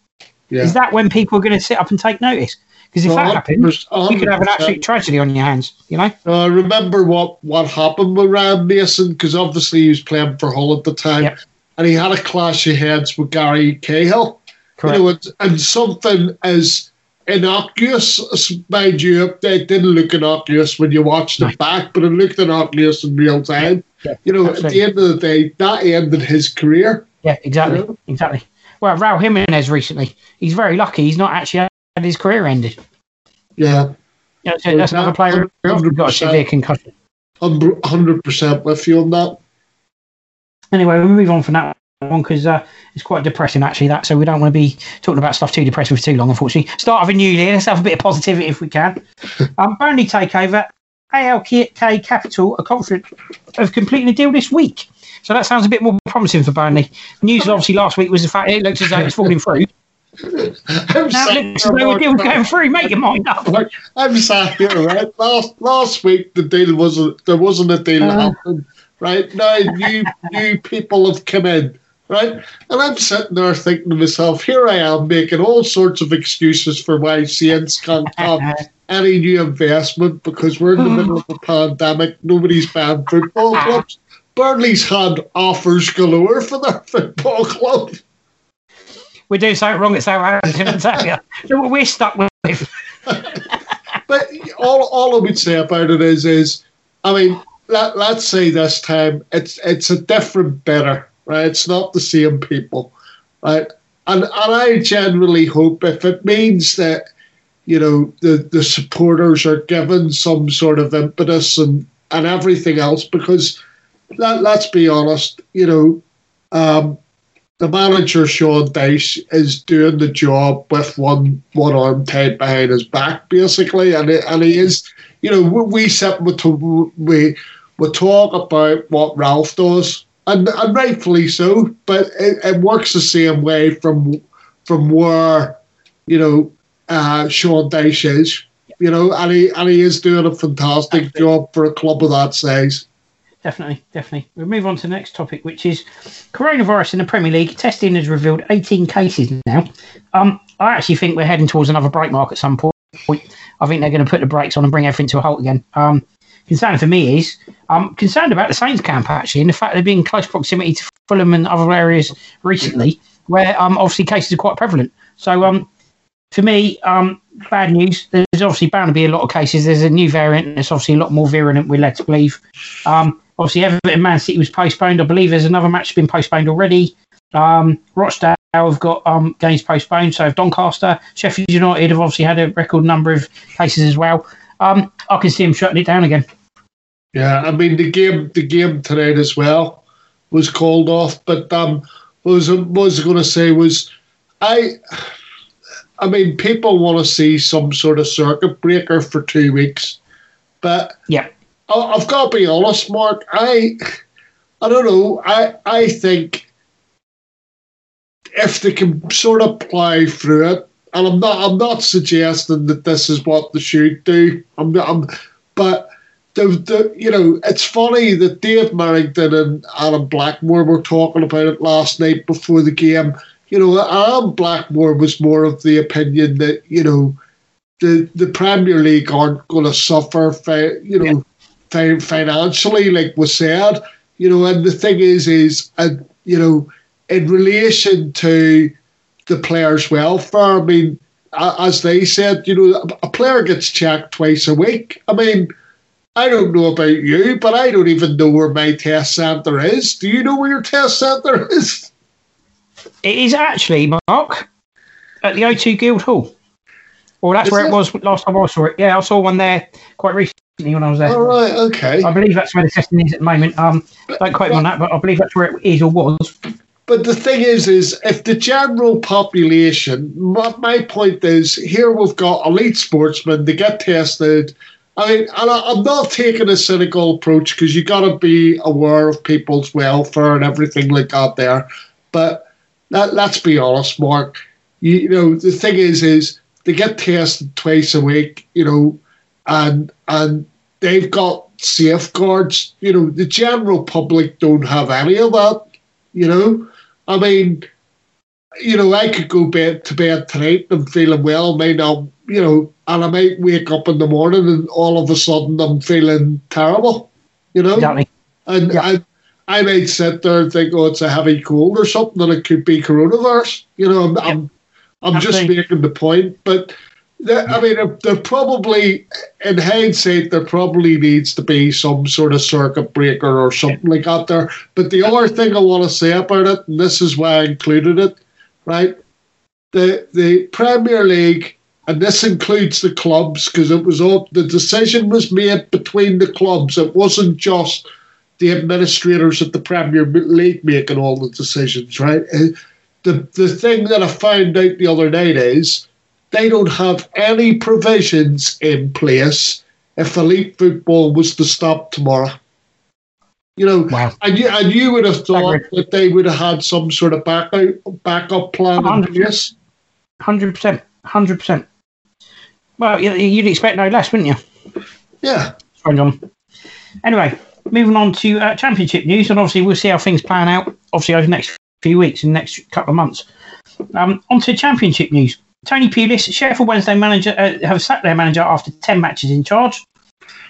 A: Yeah. Is that when people are going to sit up and take notice? Because if that happens, you could have an absolute tragedy on your hands, you know?
B: I remember what, what happened with Ryan Mason, because obviously he was playing for Hull at the time, yep. and he had a clash of heads with Gary Cahill. Correct. You know, and, and something as innocuous, mind you, it didn't look innocuous when you watched it back, but it looked innocuous in real time. Yeah, you know, absolutely. at the end of the day, that ended his career.
A: Yeah, exactly, you know? exactly. Well, Raul Jimenez recently, he's very lucky. He's not actually had his career ended.
B: Yeah.
A: Yeah, so that's another player who's got a severe concussion.
B: Hundred percent with you on that.
A: Anyway, we'll move on from that one because uh, it's quite depressing actually. That so we don't want to be talking about stuff too depressing for too long. Unfortunately, start of a new year. Let's have a bit of positivity if we can. um, Burnley takeover. ALK Capital are confident of completing a deal this week. So that sounds a bit more promising for Burnley. News obviously last week was the fact it looks as though it's falling through.
B: I'm
A: Now
B: sat
A: it looks as
B: here,
A: though the deal's going through. Make your mind up.
B: I'm here, right? Last last week the deal wasn't there wasn't a deal
A: Uh.
B: happening. Right now new new people have come in. Right? And I'm sitting there thinking to myself, here I am making all sorts of excuses for why Saints can't have any new investment because we're in the middle of a pandemic. Nobody's banned football ah. clubs. Burnley's had offers galore for their football club.
A: We're doing something wrong at Southampton, I tell you. So we're stuck with.
B: But all, all I would say about it is, is I mean, let, let's say this time it's it's a different bidder, right? It's not the same people, right? And and I generally hope if it means that you know the the supporters are given some sort of impetus and and everything else, because let, let's be honest, you know, um, the manager Sean Dyche is doing the job with one one arm tied behind his back, basically, and it, and he is, you know, we, we sit with we we talk about what Ralph does, and and rightfully so, but it, it works the same way from from where, you know, uh, Sean Dyche is, you know, and he and he is doing a fantastic job for a club of that size.
A: Definitely, definitely. We'll move on to the next topic, which is coronavirus in the Premier League. Testing has revealed 18 cases now. Um, I actually think we're heading towards another break mark at some point. I think they're going to put the brakes on and bring everything to a halt again. Um, concern for me is I'm concerned about the Saints camp actually, and the fact they've been in close proximity to Fulham and other areas recently, where um, obviously cases are quite prevalent. So um, for me, um, bad news. There's obviously bound to be a lot of cases. There's a new variant, and it's obviously a lot more virulent. We're led to believe. Um, obviously, Everton and Man City was postponed. I believe there's another match been postponed already. Um, Rochdale have got um, games postponed. So Doncaster, Sheffield United have obviously had a record number of cases as well. Um, I can see them shutting it down again.
B: Yeah, I mean the game the game tonight as well was called off. But um, what was what was going to say was I. I mean, people want to see some sort of circuit breaker for two weeks, but
A: Yeah,
B: I- I've got to be honest, Mark. I, I don't know. I I think if they can sort of play through it, and I'm not I'm not suggesting that this is what they should do. I'm, I'm but the, the you know it's funny that Dave Merrington and Adam Blackmore were talking about it last night before the game. You know, Adam Blackmore was more of the opinion that you know the the Premier League aren't going to suffer, fi- you know, fi- financially, like was said. You know, and the thing is, is uh, you know, in relation to the players' welfare. I mean, as they said, you know, a player gets checked twice a week. I mean, I don't know about you, but I don't even know where my test centre is. Do you know where your test centre is?
A: it is actually Mark at the O2 Guildhall. Well, that's
B: Is
A: where
B: it?
A: it was last time I saw it. Yeah, I saw one there quite recently when I was there.
B: All right, okay.
A: I believe that's where the testing is at the moment. Um, don't quote me on that, but I believe that's where it is or was.
B: But the thing is, is if the general population, my, my point is, here we've got elite sportsmen, they get tested. I mean, and I, I'm not taking a cynical approach because you got to be aware of people's welfare and everything like that there. But let, let's be honest, Mark. You, you know, the thing is, is they get tested twice a week. You know, and and they've got safeguards. You know, the general public don't have any of that. You know, I mean, you know, I could go bed to bed tonight and feeling well, may not, you know, and I might wake up in the morning and all of a sudden I'm feeling terrible. You know,
A: Exactly.
B: and
A: Yeah.
B: I, I might sit there and think, oh, it's a heavy cold or something, and it could be coronavirus. You know, I'm, I'm, I'm just making the point, but. There, I mean, there- there probably, in hindsight, there probably needs to be some sort of circuit breaker or something like that there. But the other thing I want to say about it, and this is why I included it, right? The the Premier League and this includes the clubs because it was all the decision was made between the clubs. It wasn't just the administrators at the Premier League making all the decisions, right? Uh, the the thing that I found out the other night is they don't have any provisions in place if elite football was to stop tomorrow. You know,
A: Wow.
B: and you, and you would have thought that they would have had some sort of backup backup plan in
A: 100.
B: place.
A: Hundred percent, hundred percent. Well, you- you'd expect no less, wouldn't you?
B: Yeah,
A: Sorry, John. Anyway, moving on to uh, championship news, and obviously we'll see how things plan out. Obviously over the next few weeks and next couple of months. Um, on to championship news. Tony Pulis, Sheffield Wednesday manager, uh, have sacked their manager after ten matches in charge.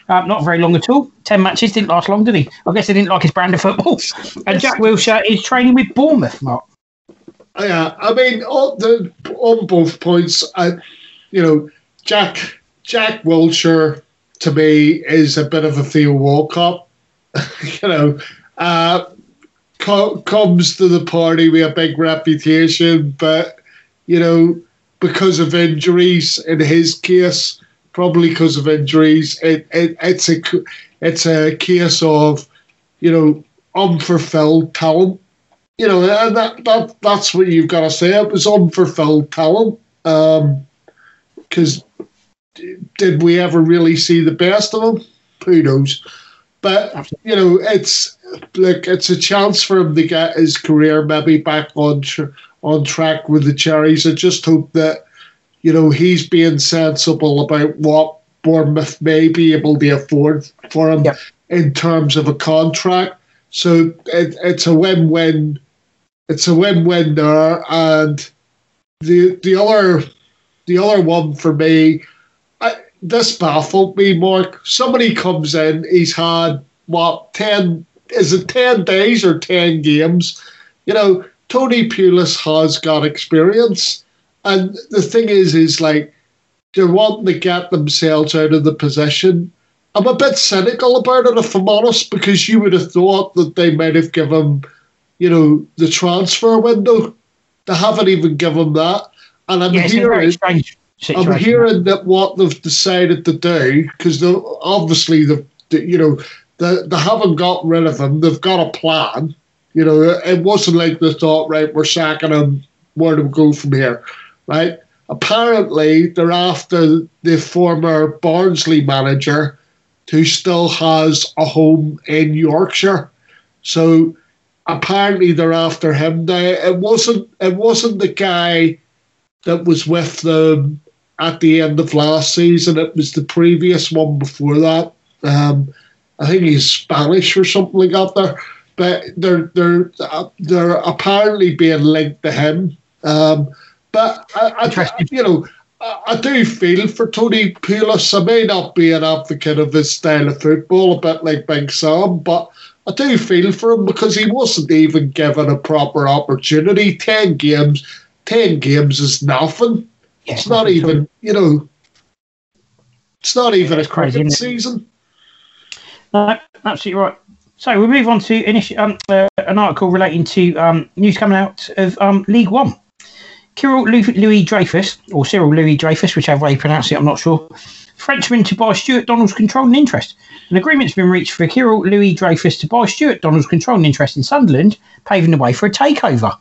A: Uh, not very long at all. Ten matches didn't last long, did he? I guess they didn't like his brand of football. And Jack Wilshere is training with Bournemouth, Mark.
B: yeah. I mean, on the on both points, I, you know, Jack Jack Wilshere to me is a bit of a Theo Walcott. you know, uh, co- comes to the party with a big reputation, but you know, because of injuries, in his case, probably because of injuries, it, it it's a it's a case of you know unfulfilled talent. You know, and that, that that's what you've got to say. It was unfulfilled talent. Because did we ever really see the best of him? Who knows? But you know, it's like it's a chance for him to get his career maybe back on tr- on track with the Cherries. I just hope that you know he's being sensible about what Bournemouth may be able to afford for him in terms of a contract. So it, it's a win-win. It's a win-win there, and the the other the other one for me, this baffled me, Mark. Somebody comes in, he's had what ten is it ten days or ten games? You know, Tony Pulis has got experience, and the thing is, is like they're wanting to get themselves out of the position. I'm a bit cynical about it, if I'm honest, because you would have thought that they might have given, you know, the transfer window. They haven't even given that, and I'm
A: Yeah,
B: hearing.
A: strange situation.
B: I'm hearing that what they've decided to do because obviously the you know they, they haven't got rid of him. They've got a plan. You know, it wasn't like they thought, right, we're sacking him. Where do we go from here, right? Apparently, they're after the former Barnsley manager, who still has a home in Yorkshire. So apparently, they're after him. Now, it wasn't. It wasn't the guy that was with them at the end of last season. It was the previous one before that. Um, I think he's Spanish or something like that. There, but they're they're uh, they're apparently being linked to him. Um, but I, I, you know. I I do feel for Tony Pulis. I may not be an advocate of his style of football, a bit like Big Sam, but I do feel for him because he wasn't even given a proper opportunity. Ten games, ten games is nothing. It's not even, you know, it's not even a
A: crazy,
B: cricket season.
A: No, absolutely right. So we move on to initi- um, uh, an article relating to um, news coming out of um, League One. Kyril Louis, Louis Dreyfus, or Kyril Louis Dreyfus, whichever way you pronounce it, I'm not sure. Frenchman to buy Stuart Donald's controlling interest. An agreement's been reached for Kyril Louis Dreyfus to buy Stuart Donald's controlling interest in Sunderland, paving the way for a takeover.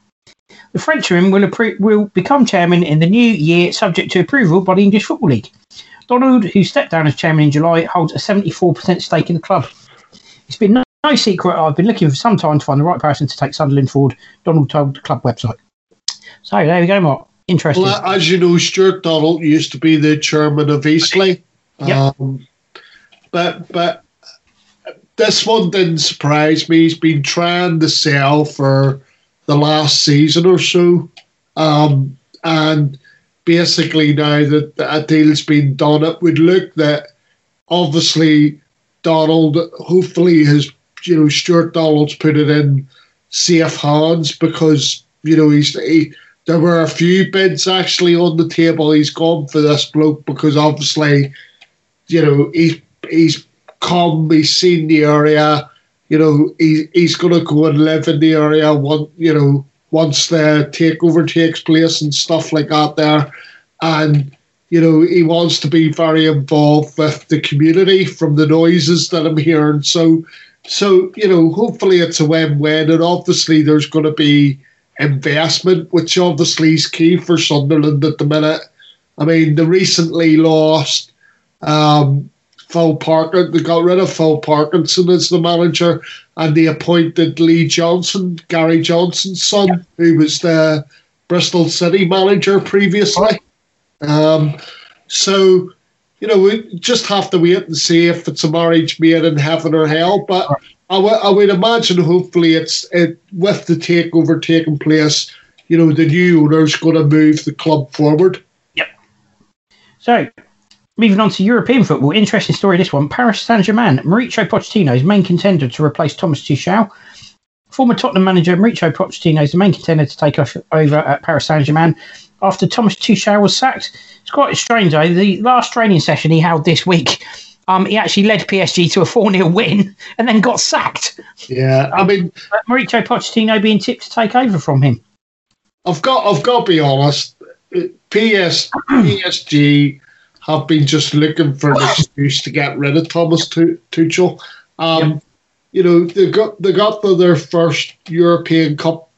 A: The Frenchman will, appro- will become chairman in the new year, subject to approval by the English Football League. Donald, who stepped down as chairman in July, holds a 74% stake in the club. It's been no, no secret I've been looking for some time to find the right person to take Sunderland forward, Donald told the club website. So there we go, Mark. Interesting.
B: Well, as you know, Stuart Donald used to be the chairman of Eastleigh.
A: Yep.
B: Um, but but this one didn't surprise me. He's been trying to sell for the last season or so. Um, and basically now that a deal's been done, it would look that obviously Donald hopefully has you know Stuart Donald's put it in safe hands because you know he's he, there were a few bids actually on the table. He's gone for this bloke because obviously you know he's he's come, he's seen the area. You know he he's going to go and live in the area. One you know once the takeover takes place and stuff like that there, and you know, he wants to be very involved with the community from the noises that I'm hearing. So, so you know, hopefully it's a win-win, and obviously there's going to be investment, which obviously is key for Sunderland at the minute. I mean, they recently lost um, Phil Parker. They got rid of Phil Parkinson as the manager, and they appointed Lee Johnson, Gary Johnson's son, yeah. who was the Bristol City manager previously. Um, so, you know, we just have to wait and see if it's a marriage made in heaven or hell. But I, w- I would imagine, hopefully, it's it with the takeover taking place. You know, the new owner's going to move the club forward.
A: Yep. So, moving on to European football, interesting story. This one: Paris Saint Germain, Mauricio Pochettino is main contender to replace Thomas Tuchel. Former Tottenham manager Mauricio Pochettino is the main contender to take over at Paris Saint Germain after Thomas Tuchel was sacked. It's quite strange though. The last training session he held this week, um, he actually led PSG to a 4 0 win and then got sacked.
B: Yeah, I mean,
A: Mauricio Pochettino being tipped to take over from him.
B: I've got, I've got to be honest. PS, PSG have been just looking for an excuse to get rid of Thomas Tuchel. Um, yep. You know, they got they got to their first European Cup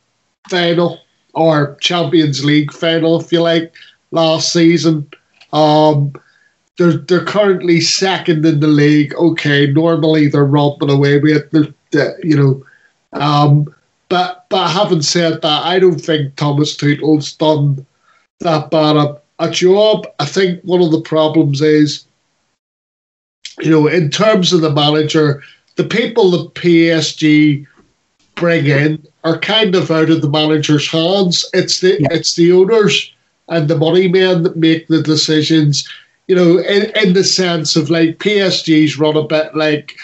B: final or Champions League final, if you like, last season. Um, they're they're currently second in the league. Okay, normally they're romping away with it, you know. Um, but but having said that, I don't think Thomas Tuchel's done that bad a, a job. I think one of the problems is, you know, in terms of the manager, the people that PSG bring in are kind of out of the manager's hands. It's the yeah. it's the owners and the money men that make the decisions. You know, in, in the sense of like PSG's run a bit like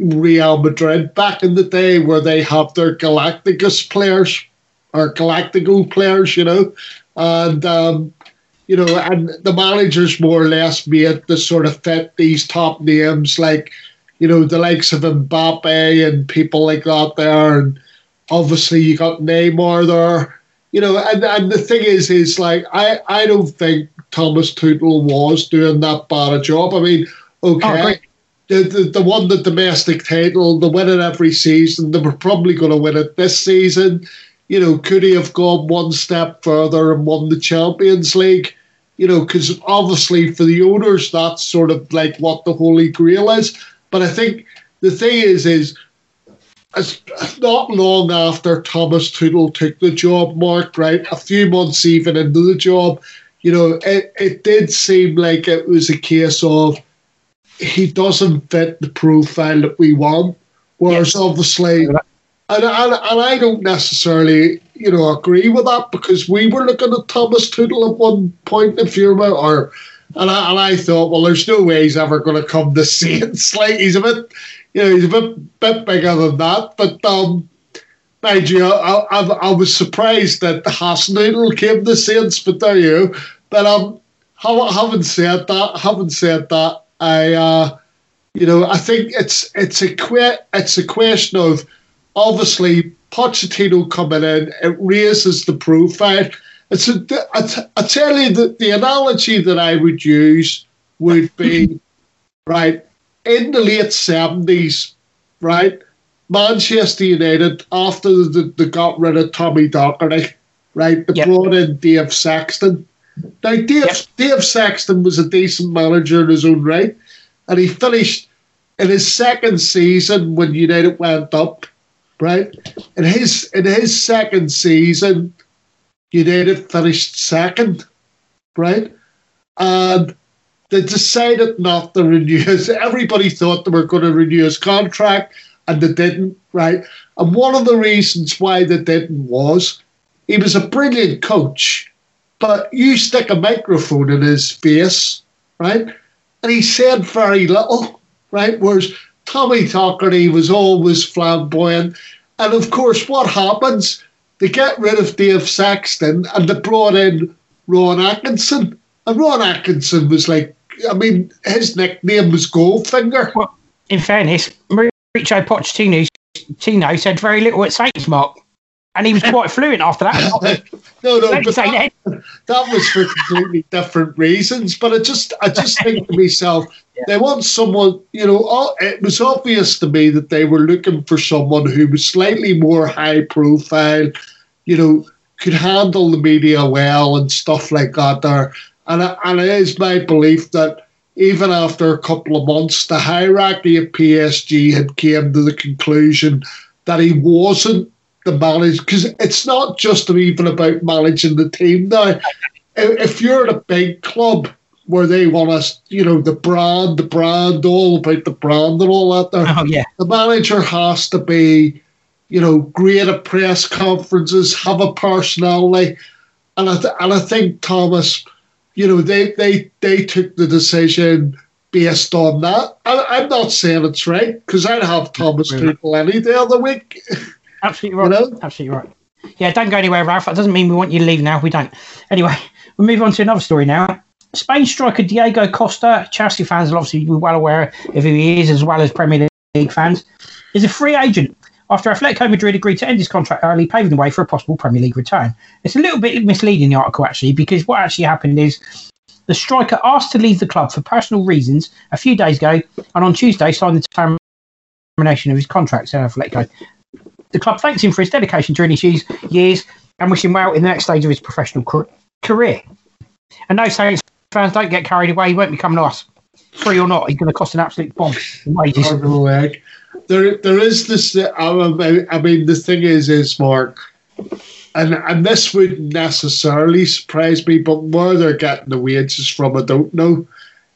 B: Real Madrid back in the day, where they have their Galacticos players or Galactico players, you know, and um, you know, and the managers more or less made to sort of fit these top names like you know, the likes of Mbappe and people like that there. And obviously you got Neymar there. You know, and, and the thing is, is like, I, I don't think Thomas Tuchel was doing that bad a job. I mean, okay. Oh, the, the, the won the domestic title, the win it every season. They were probably going to win it this season. You know, could he have gone one step further and won the Champions League? You know, because obviously for the owners, that's sort of like what the Holy Grail is. But I think the thing is, is it's not long after Thomas Tuchel took the job, Mark, right? A few months even into the job, you know, it, it did seem like it was a case of he doesn't fit the profile that we want. Whereas yes. obviously, and, and, and I don't necessarily, you know, agree with that because we were looking at Thomas Tuchel at one point, in remember, or and I, and I thought, well, there's no way he's ever going to come to Saints. Like he's a bit, you know, he's a bit bit bigger than that. But um, mind you, I, I, I was surprised that Hasenhüttl came to Saints. But there you. But um, having said that, having said that, I, uh, you know, I think it's it's a que- it's a question of obviously Pochettino coming in. It raises the profile it's a, I, I tell you that the analogy that I would use would be right in the late seventies, right? Manchester United after they, they got rid of Tommy Docherty, right? They yep. brought in Dave Sexton. Now Dave yep. Dave Sexton was a decent manager in his own right, and he finished in his second season when United went up, right? In his in his second season, United finished second, right? And they decided not to renew his. Everybody thought they were going to renew his contract, and they didn't, right? And one of the reasons why they didn't was he was a brilliant coach, but you stick a microphone in his face, right? And he said very little, right? Whereas Tommy Docherty was always flamboyant. And of course, what happens? They get rid of Dave Sexton and they brought in Ron Atkinson. And Ron Atkinson was like, I mean, his nickname was Goldfinger.
A: Well, in fairness, Mauricio Pochettino Tino said very little at Saints, Mark. And he was quite fluent after that.
B: no, no, but
A: say
B: that,
A: that.
B: was for completely different reasons. But I just, I just think to myself, they want someone. You know, all, it was obvious to me that they were looking for someone who was slightly more high profile. You know, could handle the media well and stuff like that. There, and and it is my belief that even after a couple of months, the hierarchy of PSG had came to the conclusion that he wasn't the manager because it's not just even about managing the team now. If if you're at a big club where they want us, you know, the brand, the brand, all about the brand and all that, there,
A: Oh uh-huh. yeah,
B: the manager has to be, you know, great at press conferences, have a personality, and I th- and I think Thomas, you know, they they they took the decision based on that. I, I'm not saying it's right because I'd have Thomas Tuchel any day of the week.
A: absolutely right.
B: You know?
A: Absolutely right. Yeah, don't go anywhere, Ralph. That doesn't mean we want you to leave now. We don't. Anyway, we'll move on to another story now. Spain striker Diego Costa, Chelsea fans will obviously be well aware of who he is, as well as Premier League fans, is a free agent after Atletico Madrid agreed to end his contract early, paving the way for a possible Premier League return. It's a little bit misleading, the article, actually, because what actually happened is the striker asked to leave the club for personal reasons a few days ago, and on Tuesday signed the termination of his contract at Atletico. The club thanks him for his dedication during his years, and wish him well in the next stage of his professional career. And no Saints fans don't get carried away. He won't be coming to us. Free or not, he's going to cost an absolute bomb wages.
B: There, there is this. uh, I I mean, the thing is, is Mark, and and this wouldn't necessarily surprise me, but where they're getting the wages from, I don't know.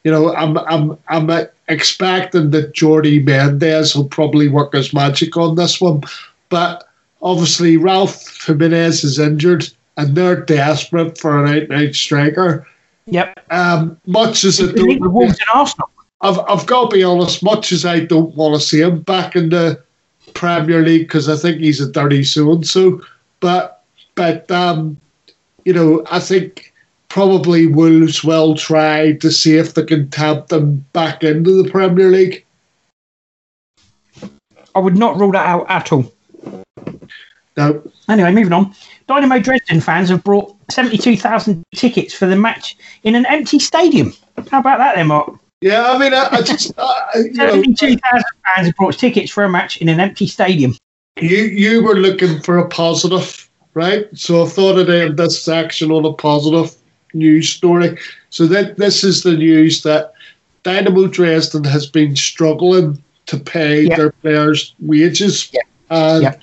B: You know, I'm I'm I'm expecting that Jordi Mendes will probably work his magic on this one, but obviously Raul Jimenez is injured, and they're desperate for an out-and-out striker.
A: Yep.
B: Um, much as I
A: The Wolves
B: don't,
A: and Arsenal.
B: I've, I've got to be honest, much as I don't want to see him back in the Premier League because I think he's a dirty so and so, but but um, you know, I think probably Wolves will try to see if they can tempt them back into the Premier League.
A: I would not rule that out at all.
B: Now,
A: Anyway, moving on. Dynamo Dresden fans have brought 72,000 tickets for the match in an empty stadium. How about that then, Mark?
B: yeah, I mean, I, I just uh,
A: 72,000 fans have brought tickets for a match in an empty stadium.
B: you you were looking for a positive, right? So I thought I'd end this section on a positive news story. So that this is the news that Dynamo Dresden has been struggling to pay
A: Yeah.
B: their players' wages,
A: Yeah.
B: and
A: Yeah.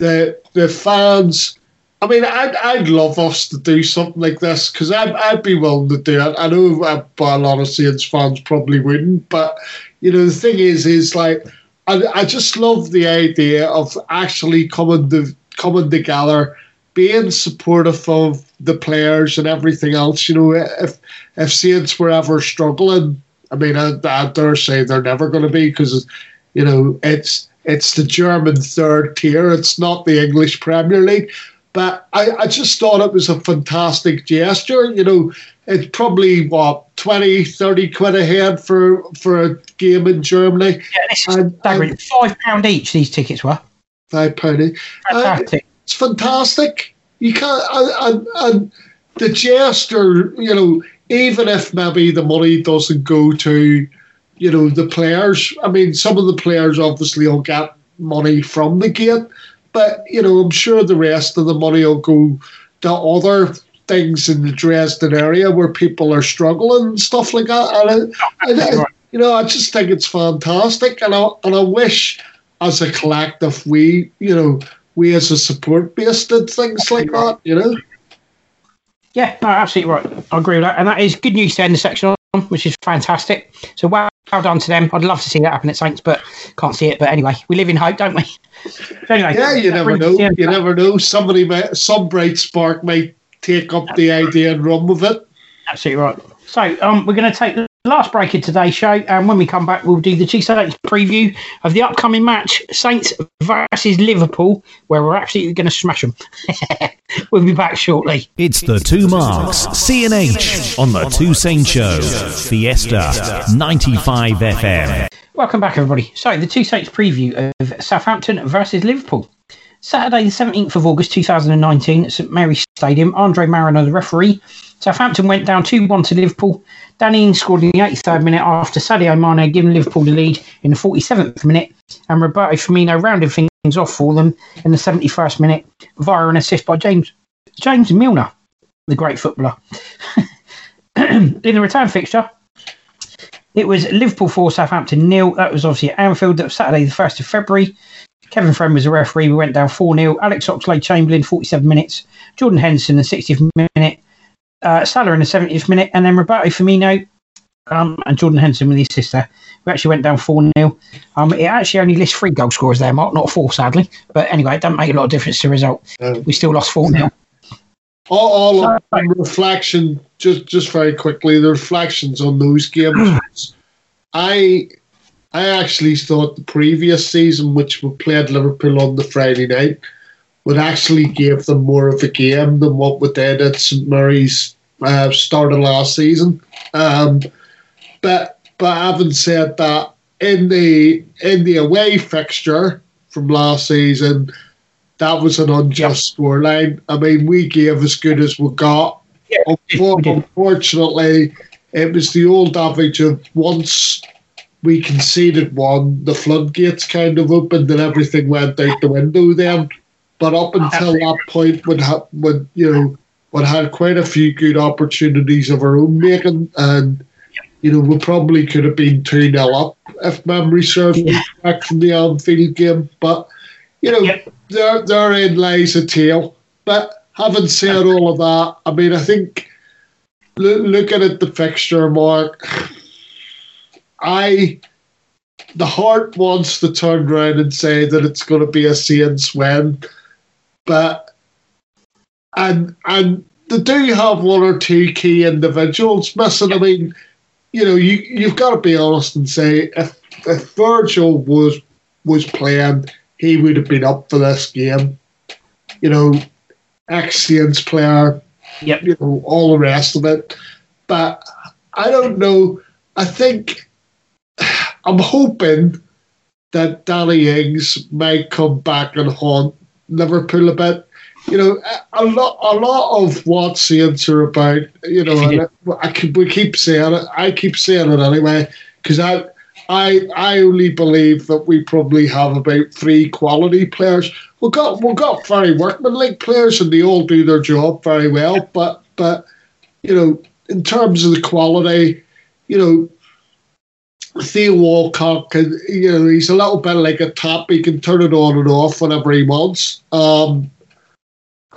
B: The the fans. I mean, I'd, I'd love us to do something like this because I'd, I'd be willing to do it. I know uh, but a lot of Saints fans probably wouldn't, but you know the thing is, is like I, I just love the idea of actually coming to coming together, being supportive of the players and everything else. You know, if if Saints were ever struggling, I mean, I, I dare say they're never going to be because you know it's it's the German third tier. It's not the English Premier League. But I, I just thought it was a fantastic gesture. You know, it's probably what 20, 30 quid a head for for a game in Germany.
A: Yeah, this is
B: And-.
A: Five pound each. These tickets were
B: Five. Uh,
A: fantastic.
B: it's fantastic. You can't, and, and the gesture, you know, even if maybe the money doesn't go to, you know, the players. I mean, some of the players obviously will get money from the gate, but you know, I'm sure the rest of the money will go to other things in the Dresden area where people are struggling and stuff like that. And you know, I just think it's fantastic, and I and I wish, as a collective, we, you know, we as a support base did things like that. You know.
A: Yeah, no, absolutely right. I agree with that. And that is good news to end the section on, which is fantastic. So well, well done to them. I'd love to see that happen at Saints, but can't see it. But anyway, we live in hope, don't we? So anyway,
B: Yeah, you never know.
A: us to the end
B: You
A: that.
B: never know. Somebody might, some bright spark might take up the idea and run with it.
A: Absolutely right. So um, we're going to take the last break of today's show, and when we come back, we'll do the Chiefs Saints preview of the upcoming match, Saints versus Liverpool, where we're absolutely going to smash them. we'll be back shortly.
C: It's the two marks, C&H, on the Two Saint Show, Fiesta 95 FM.
A: Welcome back, everybody. So, the two Saints preview of Southampton versus Liverpool. Saturday, the 17th of August 2019 at St Mary's Stadium, Andre Marriner, the referee. Southampton went down 2 1 to Liverpool. Danny Ings scored in the 83rd minute after Sadio Mane giving Liverpool the lead in the 47th minute, and Roberto Firmino rounded things off for them in the 71st minute via an assist by James James Milner, the great footballer. in the return fixture, it was Liverpool 4, Southampton nil. That was obviously at Anfield. That was Saturday, the 1st of February. Kevin Friend was a referee. We went down 4 0. Alex Oxlade Chamberlain, 47 minutes. Jordan Henderson, the 60th minute. Uh, Salah in the 70th minute. And then Roberto Firmino um, and Jordan Henderson with his sister. We actually went down 4 0. Um, it actually only lists three goal scorers there, Mark, not four, sadly. But anyway, it doesn't make a lot of difference to the result. We still lost 4 0.
B: All, all reflection, just just very quickly, the reflections on those games. I I actually thought the previous season, which we played Liverpool on the Friday night, would actually give them more of a game than what we did at St Mary's uh, start of last season. Um, but but having said that, in the in the away fixture from last season, that was an unjust scoreline. I mean, we gave as good as we got.
A: Yeah,
B: Unfortunately, it was the old adage of once we conceded one, the floodgates kind of opened and everything went out the window then. But up until that point, we'd, ha- we'd, you know, we'd had quite a few good opportunities of our own making. And, you know, we probably could have been 2 0 up if memory serves me correct from the Anfield game. But, you know,
A: Yep.
B: there, therein lies a tale. But having said all of that, I mean, I think loo- looking at the fixture, Mark, I the heart wants to turn around and say that it's going to be a Saints win, but and and they do have one or two key individuals missing. I mean, you know, you you've got to be honest and say if if Virgil was was playing, he would have been up for this game. You know, ex Saints player,
A: Yep.
B: you know, all the rest of it. But I don't know. I think I'm hoping that Danny Ings might come back and haunt Liverpool a bit. You know, a, lot, a lot of what Saints are about. You know, and I keep, we keep saying it. I keep saying it anyway because I, I, I only believe that we probably have about three quality players. We've got we've got very workmanlike players, and they all do their job very well. But but you know, in terms of the quality, you know, Theo Walcott can, you know, he's a little bit like a tap. He can turn it on and off whenever he wants. Um,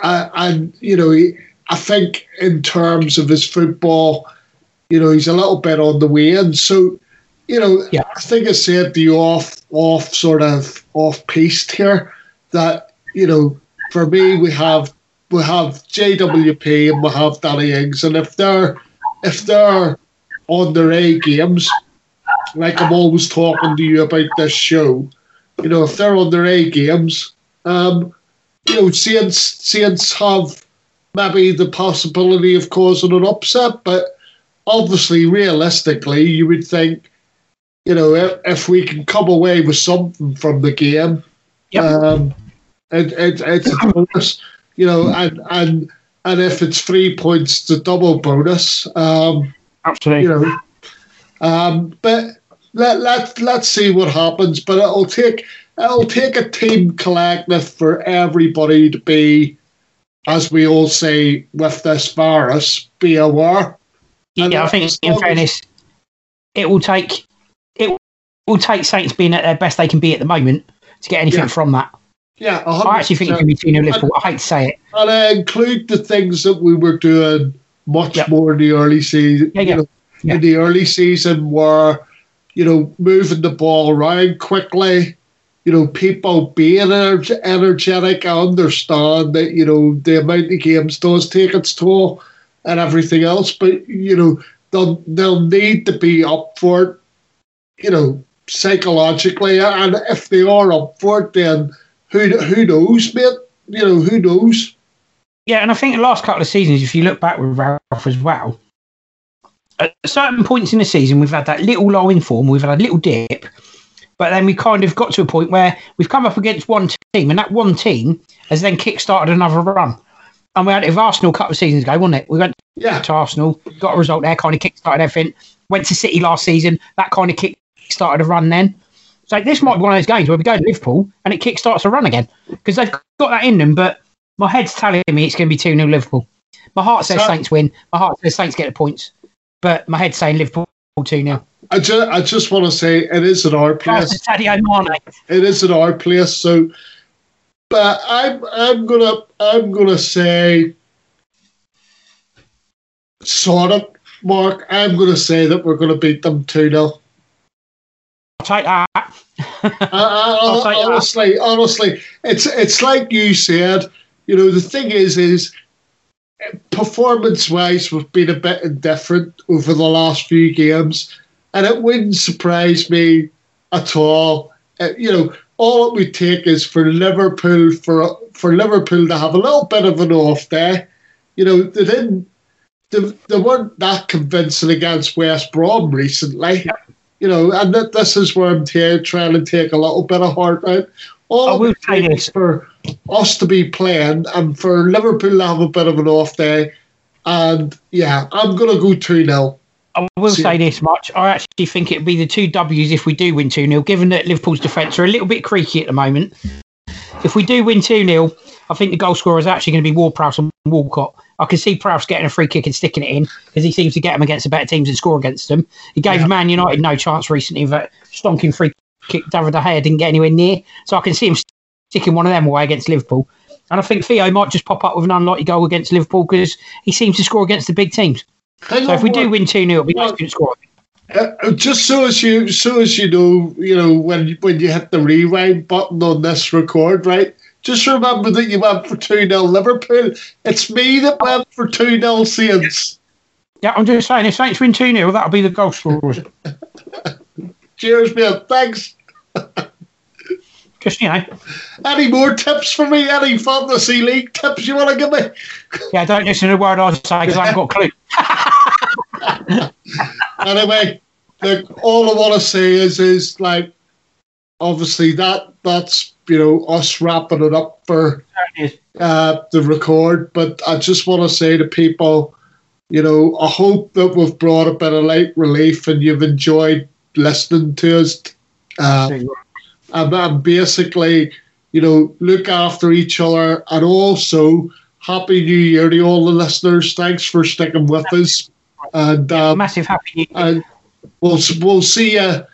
B: and you know, he, I think in terms of his football, you know, he's a little bit on the way and So, you know,
A: Yeah.
B: I think I said the off, off sort of off piste here that you know, for me, we have we have JWP and we have Danny Ings, and if they're if they're on their A games, like I'm always talking to you about this show, you know, if they're on their A games, um, you know, Saints Saints have maybe the possibility of causing an upset, but obviously, realistically, you would think, you know, if, if we can come away with something from the game,
A: Yep.
B: um, it, it, it's a bonus, you know, and and and if it's three points, the double bonus. Um,
A: Absolutely.
B: you know. Um, but let let let's see what happens. But it'll take it'll take a team collective for everybody to be, as we all say with this virus, be aware. And
A: yeah, I think in fairness, it will take it will take Saints being at their best they can be at the moment to get anything
B: Yeah.
A: from that.
B: Yeah,
A: I actually think it can be 2 0 Liverpool. I hate to say it.
B: and I include the things that we were doing much
A: Yep.
B: more in the early season.
A: Yeah,
B: you know,
A: Yeah.
B: In the early season, where you know moving the ball around quickly, you know people being ener- energetic. I understand that you know the amount of games does take its toll and everything else, but you know they'll they'll need to be up for it. You know psychologically, and if they are up for it, then who who knows, mate? You know who knows.
A: Yeah, and I think the last couple of seasons, if you look back with Ralph as well, at certain points in the season, we've had that little low in form, we've had a little dip, But then we kind of got to a point where we've come up against one team, and that one team has then kick-started another run. And we had it with Arsenal a couple of seasons ago, wasn't it? We went
B: Yeah.
A: to Arsenal, got a result there, kind of kick-started everything. Went to City last season, that kind of kick-started a run then. So this might be one of those games where we go to Liverpool and it kick-starts a run again because they've got that in them. But my head's telling me it's going to be 2 0 Liverpool. My heart says
B: So-
A: Saints win. My heart says Saints get the points. But my head's saying Liverpool 2 0.
B: I just, I just want to say it is in our place.
A: That's Sadio Mane.
B: It is in our place. So, but I'm I'm gonna I'm gonna say sort of Mark. I'm gonna say that we're gonna beat them two 0
A: I'll take that.
B: Uh, uh, I,
A: take
B: I,
A: that.
B: honestly, honestly, it's it's like you said. You know, the thing is, is performance wise, we've been a bit indifferent over the last few games, and it wouldn't surprise me at all. Uh, you know, all it would take is for Liverpool for for Liverpool to have a little bit of an off day. You know, they didn't. They, they weren't that convincing against West Brom recently. You know, and that this is where I'm here trying to take a little bit of heart out. All
A: I will say this.
B: for us to be playing and for Liverpool to have a bit of an off day. And yeah, I'm going to go 2 0.
A: I will
B: See-
A: say this much. I actually think it'd be the two W's if we do win 2 0, given that Liverpool's defence are a little bit creaky at the moment. If we do win 2 0, I think the goal scorer is actually going to be Ward Prowse and Walcott. I can see Prowse getting a free kick and sticking it in because he seems to get them against the better teams and score against them. He gave
B: Yeah.
A: Man United no chance recently. That stonking free kick David De Gea didn't get anywhere near. So I can see him sticking one of them away against Liverpool. And I think Theo might just pop up with an unlucky goal against Liverpool because he seems to score against the big teams.
B: Hang
A: So
B: on,
A: if we do win 2 0, we'll be
B: Mark.
A: nice to score.
B: Uh, just so as you so as you know, you know when when you hit the rewind button on this record, right? Just remember that you went for two 0 Liverpool. It's me that went for two 0 Saints.
A: Yeah, I'm just saying, if Saints win 2 0, that'll be the goal scorers.
B: Cheers, man. Thanks. Any more tips for me? Any fantasy league tips you want to give me?
A: yeah, don't listen to the word I say because I haven't got a clue.
B: anyway, look, all I want to say is, is like, obviously that that's you know us wrapping it up for uh, the record. But I just want to say to people, you know, I hope that we've brought a bit of light relief and you've enjoyed listening to us. Uh, and, and basically, you know, look after each other and also happy new year to all the listeners. Thanks for sticking with us. And um,
A: Massive happy new year.
B: and we'll we'll see you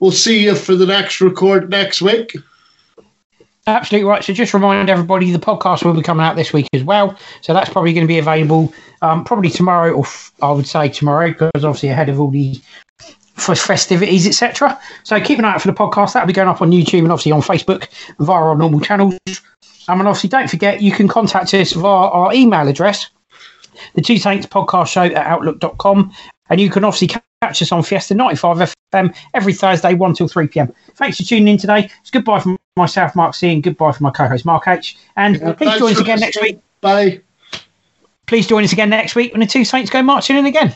B: we'll see you for the next record next week.
A: Absolutely right. So just remind everybody the podcast will be coming out this week as well. So that's probably going to be available um, probably tomorrow, or f- I would say tomorrow, because obviously ahead of all the f- festivities, etc. So keep an eye out for the podcast. That'll be going up on YouTube and obviously on Facebook via our normal channels. Um, and obviously, don't forget you can contact us via our email address, the Two Saints Podcast Show at outlook.com. And you can obviously catch us on Fiesta 95 FM every Thursday, 1 till 3 pm. Thanks for tuning in today. It's goodbye from myself, Mark C, and goodbye from my co host, Mark H. And
B: Yeah,
A: please join us again next week.
B: Bye.
A: Please join us again next week when the two Saints go marching in again.